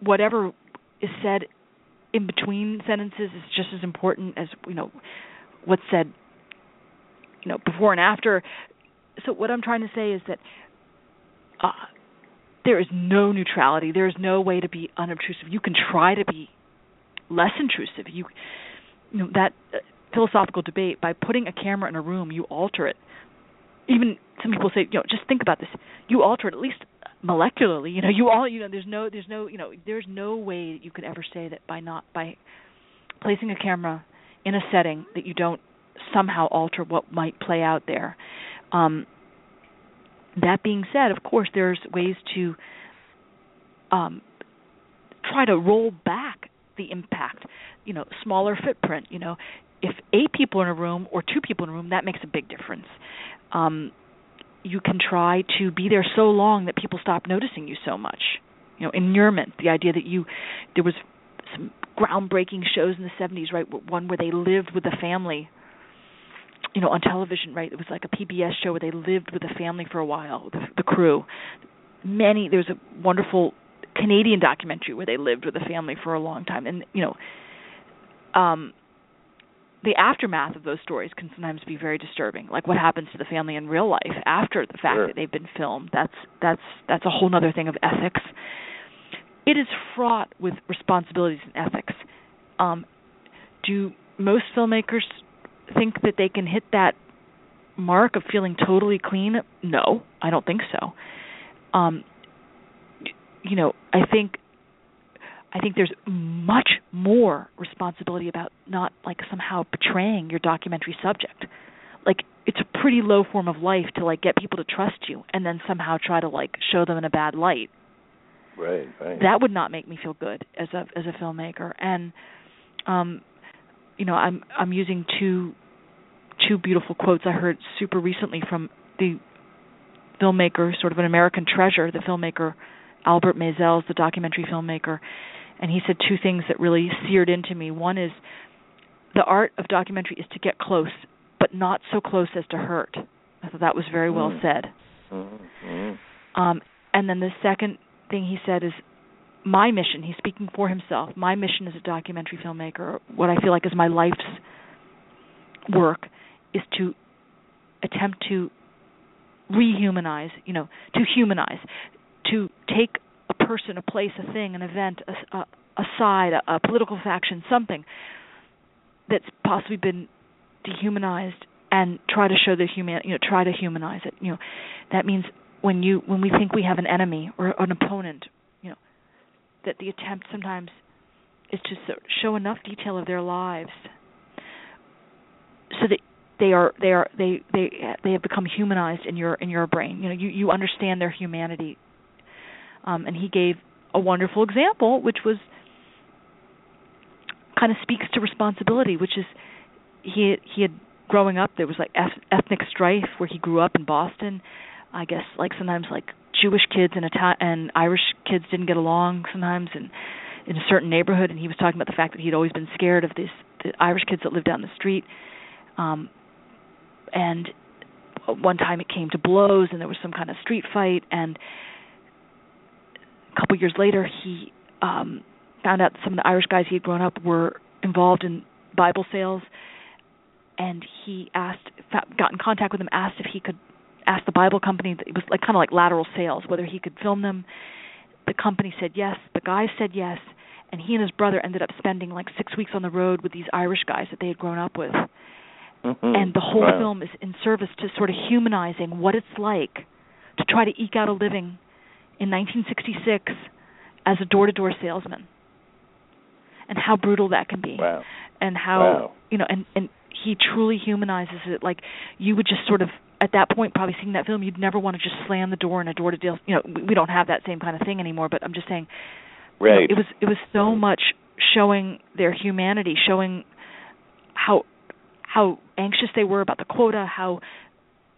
whatever is said in between sentences is just as important as you know what's said you know before and after so what i'm trying to say is that uh there is no neutrality. There is no way to be unobtrusive. You can try to be less intrusive. You, you know that uh, philosophical debate by putting a camera in a room, you alter it. Even some people say, you know, just think about this. You alter it at least molecularly. You know, you all, you know, there's no, there's no, you know, there's no way that you could ever say that by not by placing a camera in a setting that you don't somehow alter what might play out there. Um, that being said, of course, there's ways to um, try to roll back the impact. You know, smaller footprint. You know, if eight people in a room or two people in a room, that makes a big difference. Um, you can try to be there so long that people stop noticing you so much. You know, inurement, the idea that you there was some groundbreaking shows in the 70s, right? One where they lived with the family you know on television right it was like a PBS show where they lived with the family for a while the, the crew many there's a wonderful Canadian documentary where they lived with the family for a long time and you know um the aftermath of those stories can sometimes be very disturbing like what happens to the family in real life after the fact sure. that they've been filmed that's that's that's a whole other thing of ethics it is fraught with responsibilities and ethics um do most filmmakers think that they can hit that mark of feeling totally clean? No, I don't think so. Um, you know, I think I think there's much more responsibility about not like somehow betraying your documentary subject. Like it's a pretty low form of life to like get people to trust you and then somehow try to like show them in a bad light. Right, right. That would not make me feel good as a as a filmmaker. And um you know, I'm I'm using two two beautiful quotes I heard super recently from the filmmaker, sort of an American treasure, the filmmaker Albert Maysles, the documentary filmmaker, and he said two things that really seared into me. One is the art of documentary is to get close, but not so close as to hurt. I thought that was very well Mm. said. Mm-hmm. Um, and then the second thing he said is my mission. He's speaking for himself. My mission as a documentary filmmaker, what I feel like is my life's work, is to attempt to rehumanize, you know, to humanize, to take a person, a place, a thing, an event, a, a, a side, a, a political faction, something that's possibly been dehumanized, and try to show the human, you know, try to humanize it. You know, that means when you when we think we have an enemy or an opponent, you know, that the attempt sometimes is to show enough detail of their lives so that they are they are they they they have become humanized in your in your brain. You know, you you understand their humanity. Um, and he gave a wonderful example, which was kind of speaks to responsibility, which is he he had growing up there was like ethnic strife where he grew up in Boston. I guess like sometimes like Jewish kids and Ita- and Irish kids didn't get along sometimes and in a certain neighborhood and he was talking about the fact that he'd always been scared of these the Irish kids that lived down the street. Um and one time it came to blows and there was some kind of street fight and a couple years later he um found out some of the Irish guys he had grown up were involved in Bible sales. And he asked got in contact with him asked if he could ask the Bible company it was like kind of like lateral sales whether he could film them. The company said yes. The guys said yes. And he and his brother ended up spending like 6 weeks on the road with these Irish guys that they had grown up with. Mm-hmm. and the whole wow. film is in service to sort of humanizing what it's like to try to eke out a living in 1966 as a door-to-door salesman and how brutal that can be Wow. and how Wow. you know and and he truly humanizes it like you would just sort of at that point probably seeing that film you'd never want to just slam the door in a door to deal you know we, we don't have that same kind of thing anymore but i'm just saying you know, Right. it was it was so much showing their humanity showing how how anxious they were about the quota how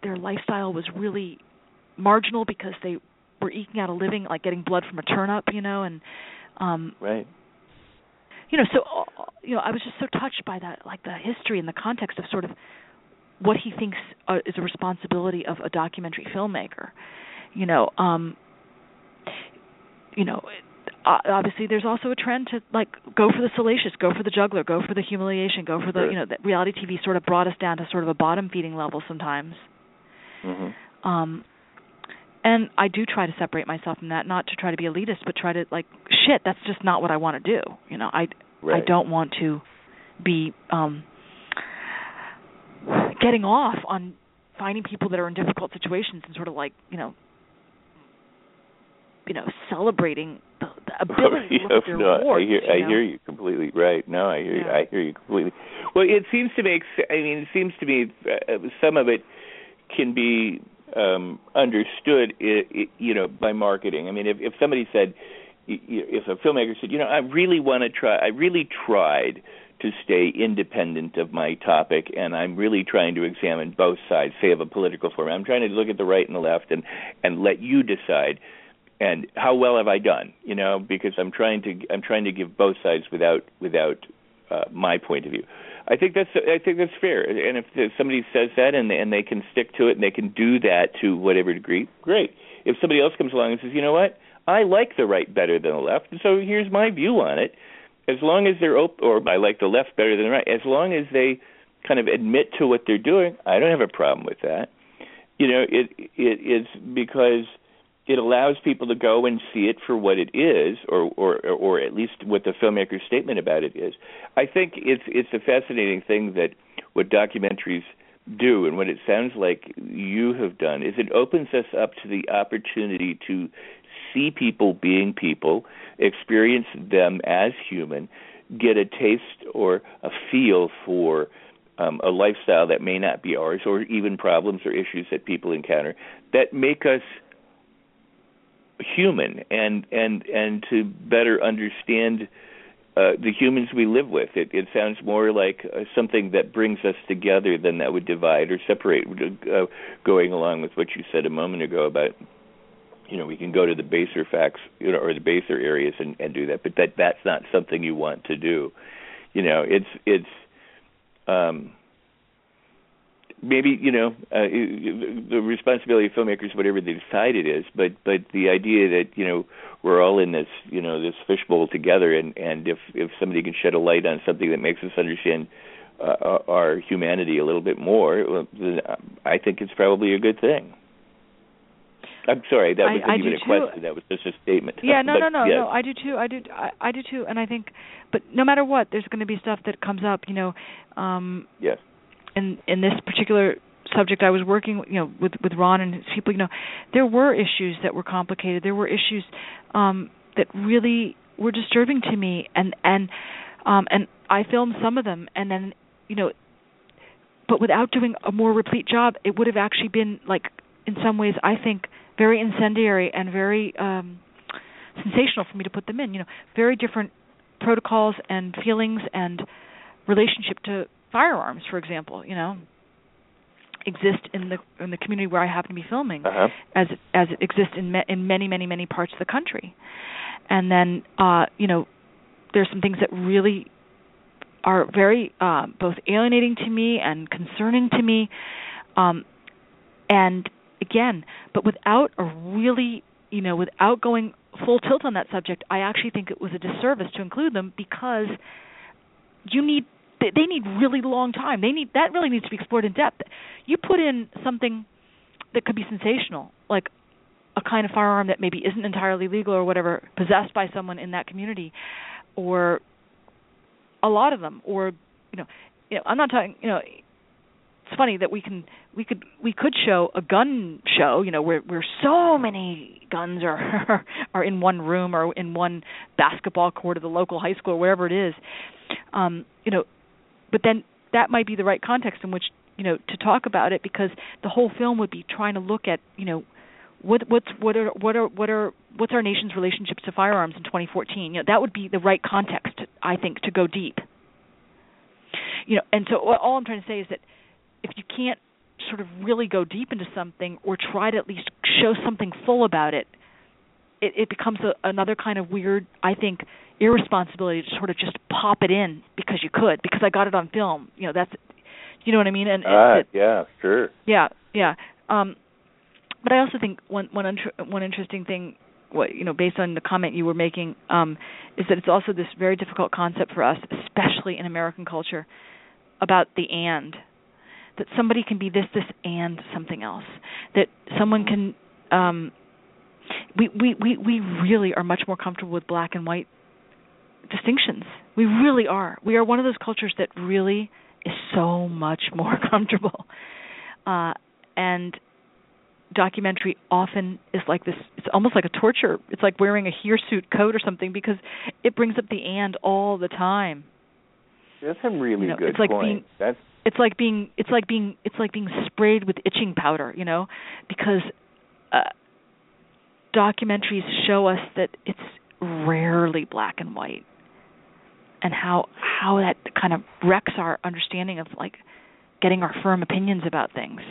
their lifestyle was really marginal because they were eking out a living like getting blood from a turnip you know and um right. you know so you know i was just so touched by that like the history and the context of sort of what he thinks uh, is a responsibility of a documentary filmmaker you know um you know obviously there's also a trend to like go for the salacious go for the juggler go for the humiliation go for the you know that reality tv sort of brought us down to sort of a bottom feeding level sometimes Mhm. um and I do try to separate myself from that, not to try to be elitist, but try to like shit, that's just not what I want to do. You know, I Right. I don't want to be um getting off on finding people that are in difficult situations and sort of like, you know, you know, celebrating the, the ability to look at their no, I hear you I know? hear you completely. Right. No, I hear you. I hear you completely. Well, it seems to make. I mean, it seems to me uh, some of it can be um understood i i you know by marketing. I mean if if somebody said if a filmmaker said you know i really want to try i really tried to stay independent of my topic and i'm really trying to examine both sides say of a political form i'm trying to look at the right and the left and and let you decide and how well have i done? You know because i'm trying to i'm trying to give both sides without without uh, my point of view I think that's I think that's fair. And if somebody says that and and they can stick to it and they can do that to whatever degree, great. If somebody else comes along and says, you know what, I like the right better than the left, and so here's my view on it. As long as they're open, or I like the left better than the right. As long as they kind of admit to what they're doing, I don't have a problem with that. You know, it it is because it allows people to go and see it for what it is, or or or at least what the filmmaker's statement about it is. I think it's it's a fascinating thing that what documentaries do, and what it sounds like you have done, is it opens us up to the opportunity to see people being people, experience them as human, get a taste or a feel for um, a lifestyle that may not be ours, or even problems or issues that people encounter that make us human and and and to better understand uh, the humans we live with. It, it sounds more like uh, something that brings us together than that would divide or separate. Uh, going along with what you said a moment ago about, you know, we can go to the baser facts, you know, or the baser areas and, and do that, but that that's not something you want to do. You know, it's it's. um maybe you know uh, the responsibility of filmmakers whatever they decide it is but but the idea that you know we're all in this you know this fishbowl together and and if if somebody can shed a light on something that makes us understand uh, our humanity a little bit more then I think it's probably a good thing I'm sorry that wasn't I even a too. question that was just a statement Yeah, no, But no, no, yes. no. I do too. I do. I, I do too. And I think, but no matter what, there's going to be stuff that comes up. You know, um, yes in in this particular subject I was working you know with with Ron and his people you know there were issues that were complicated. There were issues um that really were disturbing to me and and um and I filmed some of them and then you know but without doing a more replete job it would have actually been like in some ways I think very incendiary and very um sensational for me to put them in you know very different protocols and feelings and relationship to firearms for example you know exist in the in the community where I happen to be filming uh-huh. as as it exists in me, in many many many parts of the country and then uh you know there's some things that really are very uh, both alienating to me and concerning to me um and again but without a really you know without going full tilt on that subject I actually think it was a disservice to include them because you need they need really long time. They need that really needs to be explored in depth. You put in something that could be sensational, like a kind of firearm that maybe isn't entirely legal or whatever, possessed by someone in that community, or a lot of them, or you know, you know, I'm not talking, you know, it's funny that we can we could we could show a gun show, you know, where where so many guns are are in one room or in one basketball court of the local high school or wherever it is. Um, you know, but then that might be the right context in which you know to talk about it because the whole film would be trying to look at you know what what's what are what are what are what's our nation's relationships to firearms in 2014 you know that would be the right context i think to go deep. You know and so all i'm trying to say is that if you can't sort of really go deep into something or try to at least show something full about it it, it becomes a, another kind of weird i think irresponsibility to sort of just pop it in because you could because I got it on film. You know, that's you know what I mean? And ah, it, yeah, sure. Yeah, yeah. Um but I also think one one inter- one interesting thing what you know based on the comment you were making um is that it's also this very difficult concept for us especially in American culture about the and that somebody can be this this and something else that someone can um we we we we really are much more comfortable with black and white distinctions. We really are. We are one of those cultures that really is so much more comfortable. Uh, and documentary often is like this it's almost like a torture. It's like wearing a hirsute coat or something because it brings up the and all the time. That's a really you know, good it's like point. Being, That's it's like being it's like being it's like being sprayed with itching powder, you know, because uh documentaries show us that it's rarely black and white and how how that kind of wrecks our understanding of like getting our firm opinions about things.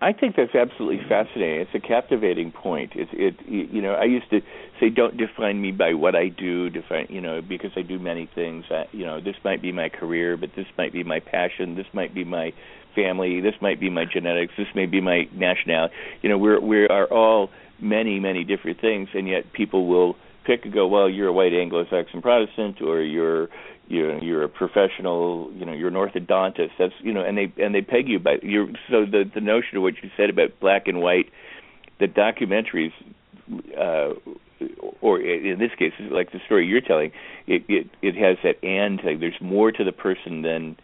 I think that's absolutely fascinating. It's a captivating point. It's it you know I used to say don't define me by what I do, define you know because I do many things. I, you know this might be my career, but this might be my passion. This might be my family. This might be my genetics. This may be my nationality. You know we're we are all many many different things, and yet people will pick and go, well, you're a white Anglo-Saxon Protestant, or you're you're you're a professional, you know, you're an orthodontist. That's you know, and they and they peg you by you're so the the notion of what you said about black and white, the documentaries, uh, or in this case, like the story you're telling, it it it has that and thing. There's more to the person than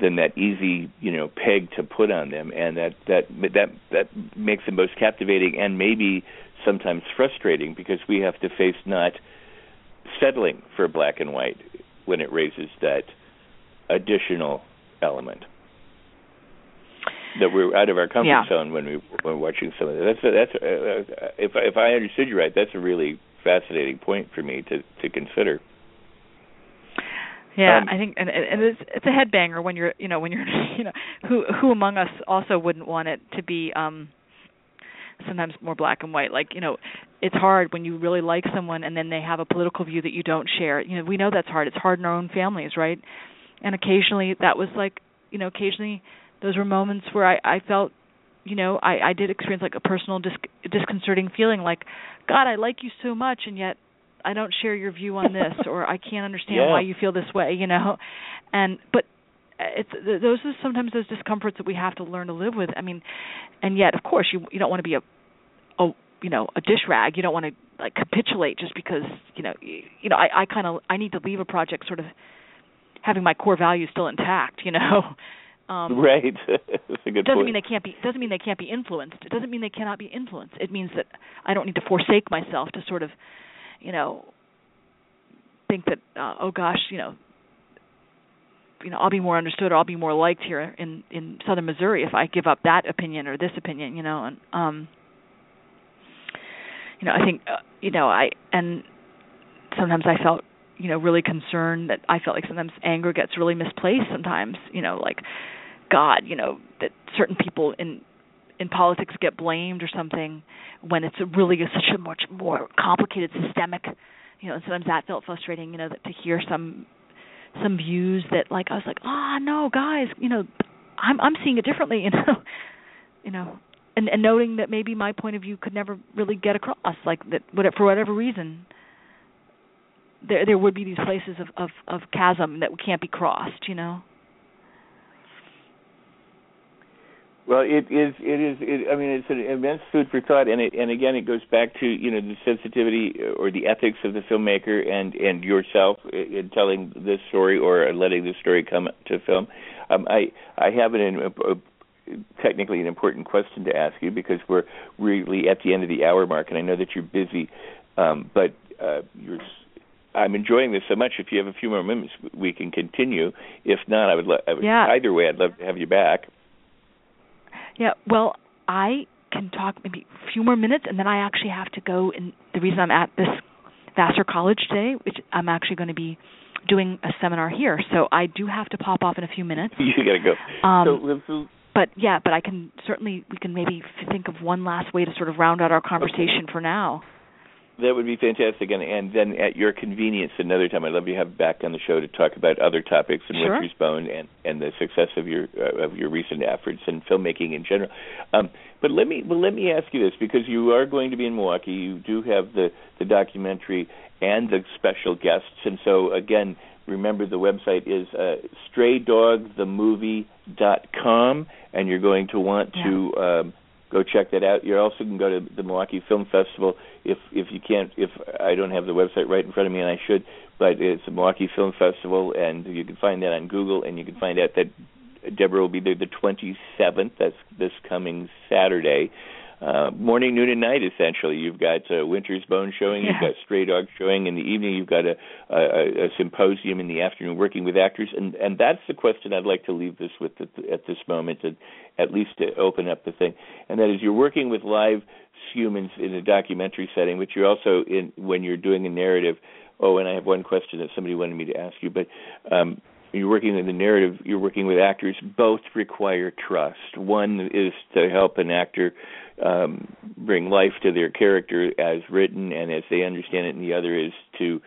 than that easy you know peg to put on them and that that that that makes them most captivating and maybe sometimes frustrating because we have to face not settling for black and white when it raises that additional element that we're out of our comfort yeah. zone when we when watching some of that. That's a, that's a, uh, if if I understood you right, that's a really fascinating point for me to to consider. Yeah, um, I think, and, and it's it's a headbanger when you're, you know, when you're, you know, who who among us also wouldn't want it to be um sometimes more black and white. Like you know it's hard when you really like someone and then they have a political view that you don't share. You know we know that's hard. It's hard in our own families right? And occasionally that was like you know occasionally those were moments where i i felt you know i i did experience like a personal dis- disconcerting feeling like god i like you so much and yet i don't share your view on this or i can't understand yeah. why you feel this way you know and but it's those are sometimes those discomforts that we have to learn to live with. I mean, and yet, of course, you you don't want to be a, a you know a dish rag. You don't want to like capitulate just because you know you, you know I I kind of I need to leave a project sort of having my core values still intact. You know. Um, right. That's a good doesn't point. mean they can't be doesn't mean they can't be influenced. It doesn't mean they cannot be influenced. It means that I don't need to forsake myself to sort of, you know, think that uh, oh gosh, you know, you know I'll be more understood or I'll be more liked here in in southern Missouri if I give up that opinion or this opinion, you know, and um you know, I think uh, you know, I and sometimes I felt you know really concerned that I felt like sometimes anger gets really misplaced sometimes, you know, like God, you know, that certain people in in politics get blamed or something when it's really a, such a much more complicated systemic you know and sometimes that felt frustrating you know that to hear some some views that like I was like ah oh, no guys you know I'm I'm seeing it differently you know you know and and noting that maybe my point of view could never really get across like that whatever for whatever reason there there would be these places of of of chasm that can't be crossed you know Well, it is. It is. It, I mean, it's an immense food for thought, and it, and again, it goes back to you know the sensitivity or the ethics of the filmmaker and and yourself in telling this story or letting this story come to film. Um, I I have an, a, a, technically an important question to ask you because we're really at the end of the hour mark, and I know that you're busy, um, but uh, you're. I'm enjoying this so much. If you have a few more minutes, we can continue. If not, I would. Lo- I would yeah. Either way, I'd love to have you back. Yeah, well, I can talk maybe a few more minutes, and then I actually have to go. And the reason I'm at this Vassar College today, which I'm actually going to be doing a seminar here, so I do have to pop off in a few minutes. you got to go. Um, so, but yeah, but I can certainly we can maybe think of one last way to sort of round out our conversation okay. for now. That would be fantastic, and and then at your convenience, another time, I'd love to have you back on the show to talk about other topics and sure. Winter's Bone and and the success of your uh, of your recent efforts in filmmaking in general. Um, but let me well let me ask you this because you are going to be in Milwaukee. You do have the the documentary and the special guests, and so again, remember the website is uh, straydogthemovie.com, and you're going to want yeah. to. Um, go check that out. You also can go to the Milwaukee Film Festival if if you can't if I don't have the website right in front of me and I should, but it's the Milwaukee Film Festival and you can find that on Google and you can find out that Deborah will be there the 27th. That's this coming Saturday uh, morning, noon, and night. Essentially, you've got uh, Winter's Bone showing, yeah. you've got Stray Dog showing in the evening, you've got a, a, a symposium in the afternoon, working with actors, and and that's the question I'd like to leave this with at, at this moment, to at least to open up the thing, and that is you're working with live humans in a documentary setting, but you're also in when you're doing a narrative. Oh, and I have one question that somebody wanted me to ask you, but um, you're working in the narrative, you're working with actors, both require trust. One is to help an actor um, bring life to their character as written and as they understand it, and the other is to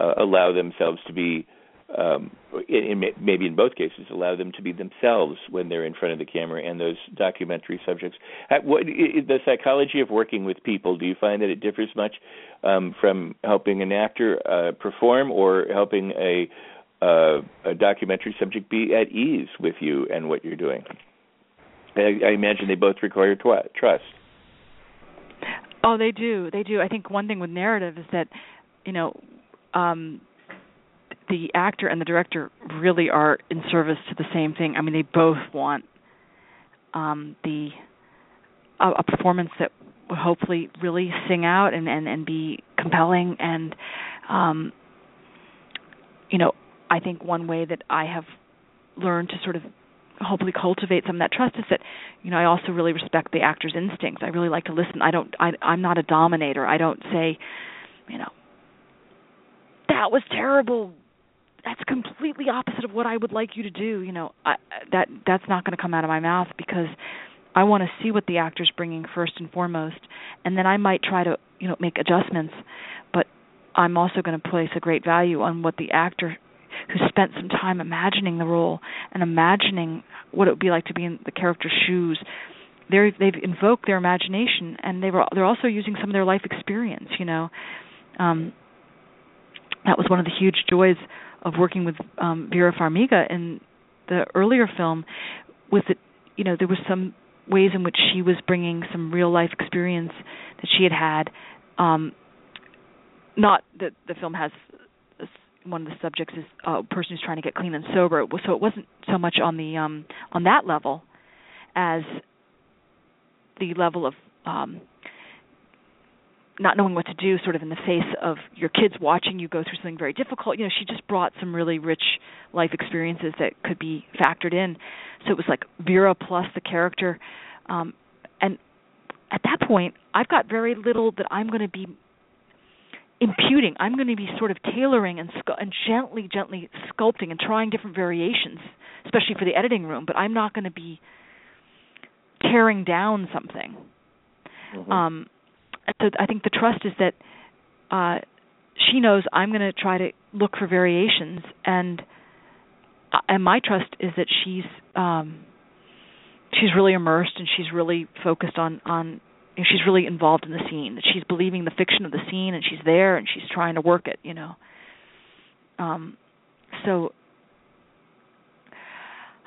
uh, allow themselves to be, um, in, in, maybe in both cases, allow them to be themselves when they're in front of the camera and those documentary subjects. What the psychology of working with people? Do you find that it differs much um, from helping an actor uh, perform or helping a uh, a documentary subject be at ease with you and what you're doing? I, I imagine they both require tw- trust. Oh, they do. They do. I think one thing with narrative is that, you know, um, the actor and the director really are in service to the same thing. I mean, they both want um, the a, a performance that will hopefully really sing out and and and be compelling and um you know i think one way that i have learned to sort of hopefully cultivate some of that trust is that you know I also really respect the actor's instincts. I really like to listen. I don't I I'm not a dominator. I don't say, you know, that was terrible. That's completely opposite of what I would like you to do. You know, I, that that's not going to come out of my mouth because I want to see what the actor's bringing first and foremost, and then I might try to you know make adjustments. But I'm also going to place a great value on what the actor who spent some time imagining the role and imagining what it would be like to be in the character's shoes. They're, they've invoked their imagination, and they were they're also using some of their life experience. You know, um, that was one of the huge joys of working with um, Vera Farmiga in the earlier film. Was that you know there was some ways in which she was bringing some real life experience that she had had. Um, not that the film has one of the subjects is a person who's trying to get clean and sober. So it wasn't so much on the um, on that level as the level of um, not knowing what to do, sort of in the face of your kids watching you go through something very difficult. You know, she just brought some really rich life experiences that could be factored in. So it was like Vera plus the character, um, and at that point, I've got very little that I'm going to be imputing. I'm going to be sort of tailoring and scu- and gently, gently sculpting and trying different variations especially for the editing room. But I'm not going to be tearing down something. Mm-hmm. Um, so I think the trust is that uh, she knows I'm going to try to look for variations, and uh, and my trust is that she's um, she's really immersed and she's really focused on on you know, she's really involved in the scene that she's believing the fiction of the scene and she's there and she's trying to work it you know. Um so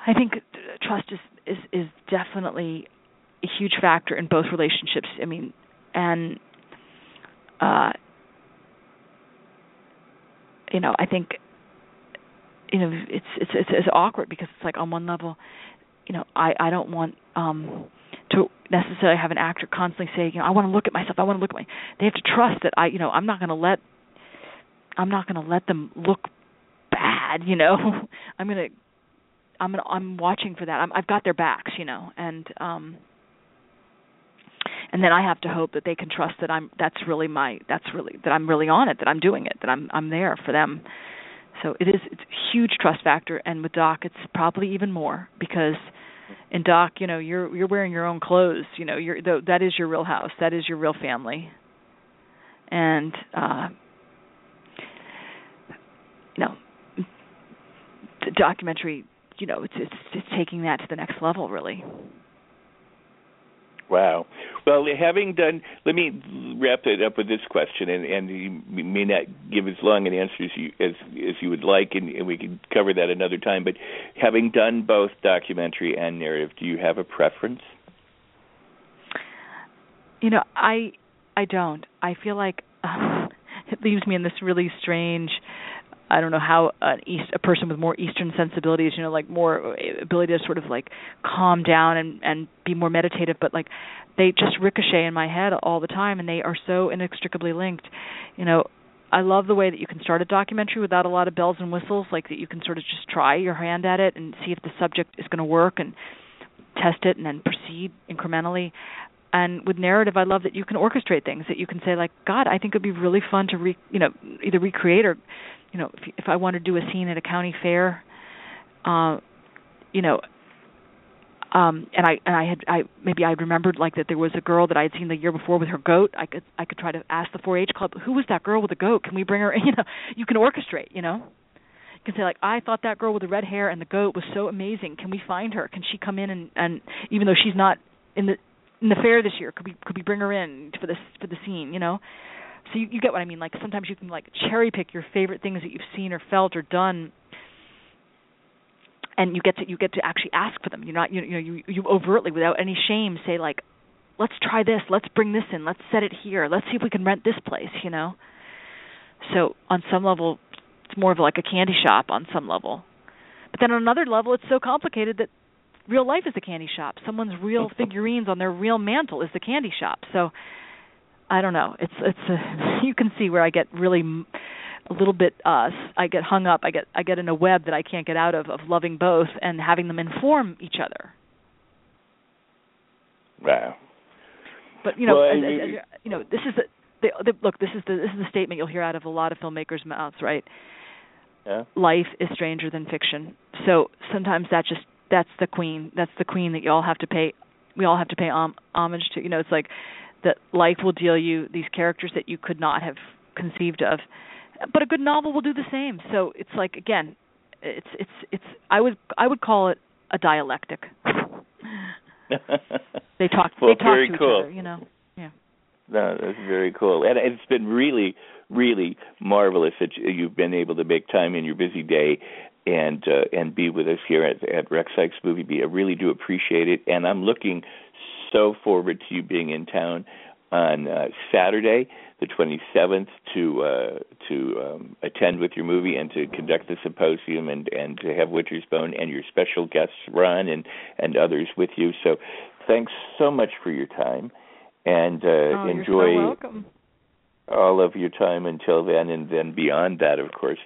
i think trust is is is definitely a huge factor in both relationships. I mean and uh you know i think you know it's it's it's, it's awkward because it's like on one level you know i i don't want um to necessarily have an actor constantly say you know i want to look at myself. I want to look at my they have to trust that i you know i'm not going to let i'm not to let them look bad you know? I'm to i'm to i'm watching for that. I'm, i've got their backs you know? And um and then i have to hope that they can trust that i'm that's really my that's really that i'm really on it that i'm doing it that i'm i'm there for them. So it is it's a huge trust factor. And with doc it's probably even more because in doc you know you're you're wearing your own clothes you know you're that is your real house. That is your real family. And uh you know the documentary you know it's it's it's taking that to the next level really Wow. Well, having done, let me wrap it up with this question, and, and you may not give as long an answer as you as as you would like, and, and we can cover that another time. But having done both documentary and narrative, do you have a preference? You know, I I don't. I feel like um, it leaves me in this really strange I don't know how an east a person with more eastern sensibilities, you know, like more ability to sort of like calm down and and be more meditative, but like they just ricochet in my head all the time and they are so inextricably linked. You know, I love the way that you can start a documentary without a lot of bells and whistles, like that you can sort of just try your hand at it and see if the subject is going to work and test it and then proceed incrementally. And with narrative, I love that you can orchestrate things. That you can say, like, God, I think it'd be really fun to re, you know, either recreate or you know, if, if I want to do a scene at a county fair, uh, you know, um, and I and I had I maybe I remembered like that there was a girl that I had seen the year before with her goat. I could I could try to ask the 4-H club who was that girl with the goat. Can we bring her? You know, you can orchestrate. You know, you can say like I thought that girl with the red hair and the goat was so amazing. Can we find her? Can she come in and and even though she's not in the in the fair this year, could we could we bring her in for this for the scene? You know, so you, you get what I mean. Like sometimes you can like cherry pick your favorite things that you've seen or felt or done, and you get to you get to actually ask for them. You're not you, you know you you overtly without any shame say like, let's try this, let's bring this in, let's set it here, let's see if we can rent this place. You know. So on some level, it's more of like a candy shop on some level, but then on another level, it's so complicated that real life is a candy shop. Someone's real figurines on their real mantle is the candy shop. So I don't know. It's it's a, you can see where I get really a little bit uh I get hung up. I get I get in a web that I can't get out of of loving both and having them inform each other. Wow. But you know, well, I, as, as, you know, this is the, the, the look. This is the this is the statement you'll hear out of a lot of filmmakers' mouths, right? Yeah. Life is stranger than fiction. So sometimes that just that's the queen. That's the queen that you all have to pay. We all have to pay om- homage to. You know, it's like that life will deal you these characters that you could not have conceived of. But a good novel will do the same. So it's like again it's it's it's i would i would call it a dialectic. They talk well, they talk very to cool. each other you know? Yeah. No that's very cool. And it's been really really marvelous that you've been able to make time in your busy day and uh, and be with us here at, at Rex Sikes Movie Beat. I really do appreciate it, and I'm looking so forward to you being in town on uh, Saturday, the 27th, to uh, to um, attend with your movie and to conduct the symposium and and to have Winter's Bone and your special guests Ron and and others with you. So, thanks so much for your time, and uh, oh, enjoy so all of your time until then, and then beyond that, of course.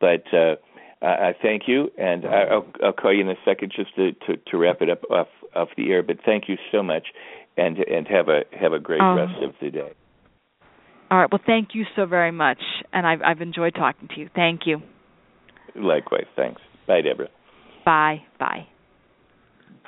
But uh, I thank you, and I'll, I'll call you in a second just to, to, to wrap it up off off the air. But thank you so much, and and have a have a great Um, rest of the day. all right well thank you so very much and i've i've enjoyed talking to you thank you Likewise, thanks. Bye, Deborah. Bye. Bye.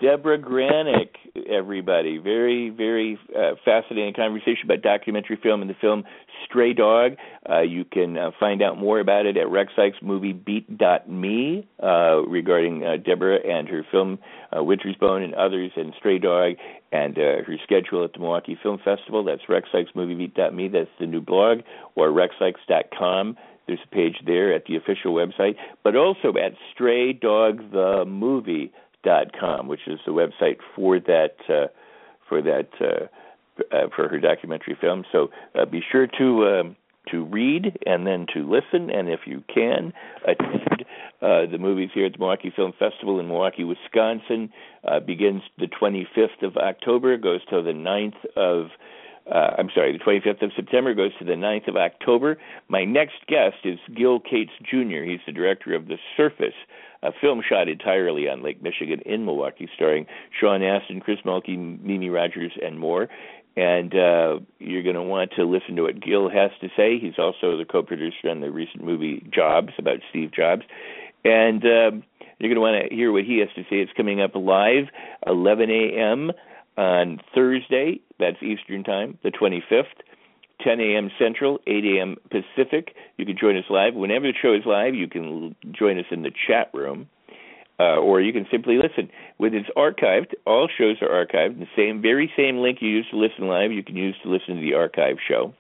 Deborah Granik, everybody. Very, very uh, fascinating conversation about documentary film and the film Stray Dog. Uh, you can uh, find out more about it at rexsikesmoviebeat.me uh, regarding uh, Deborah and her film uh, Winter's Bone and others and Stray Dog and uh, her schedule at the Milwaukee Film Festival. That's rexsikesmoviebeat.me. That's the new blog or rexsikes.com. There's a page there at the official website, but also at Stray Dog the Movie dot com, which is the website for that uh, for that uh, uh, for her documentary film. So uh, be sure to um, to read and then to listen, and if you can, attend uh, the movies here at the Milwaukee Film Festival in Milwaukee, Wisconsin. Uh, begins the 25th of October, goes till the 9th of uh, I'm sorry, the 25th of September goes to the 9th of October. My next guest is Gil Cates Jr. He's the director of The Surface, a film shot entirely on Lake Michigan in Milwaukee, starring Sean Astin, Chris Mulkey, Mimi Rogers, and more. And uh, you're going to want to listen to what Gil has to say. He's also the co-producer on the recent movie Jobs about Steve Jobs, and um, you're going to want to hear what he has to say. It's coming up live, 11 a.m. on Thursday. That's Eastern Time, the 25th. 10 a.m. Central, 8 a.m. Pacific. You can join us live. Whenever the show is live, you can join us in the chat room, uh, or you can simply listen. When it's archived, all shows are archived. The same, very same link you use to listen live, you can use to listen to the archive show,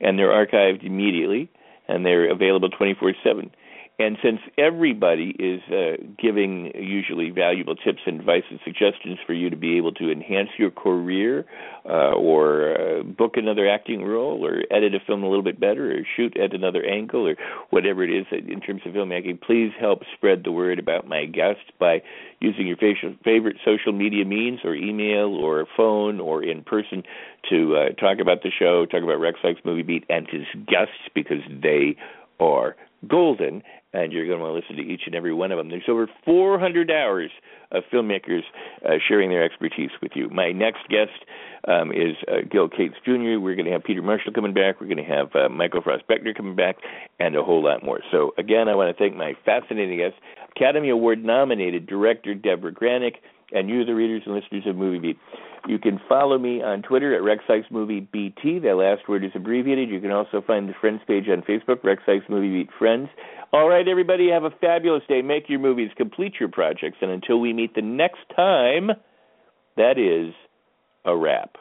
and they're archived immediately, and they're available 24/7. And since everybody is uh, giving usually valuable tips and advice and suggestions for you to be able to enhance your career uh, or uh, book another acting role or edit a film a little bit better or shoot at another angle or whatever it is in terms of filmmaking, please help spread the word about my guest by using your favorite social media means or email or phone or in person to uh, talk about the show, talk about Rex Sikes Movie Beat and his guests because they are golden, and you're going to want to listen to each and every one of them. There's over 400 hours of filmmakers uh, sharing their expertise with you. My next guest um, is uh, Gil Cates Jr. We're going to have Peter Marshall coming back. We're going to have uh, Michael Frost Beckner coming back, and a whole lot more. So, again, I want to thank my fascinating guest, Academy Award nominated director Deborah Granik and you, the readers and listeners of Movie Beat. You can follow me on Twitter at Rex Sikes Movie BT. That last word is abbreviated. You can also find the friends page on Facebook, Rex Sikes Movie Beat Friends. All right, everybody, have a fabulous day. Make your movies, complete your projects, and until we meet the next time, that is a wrap.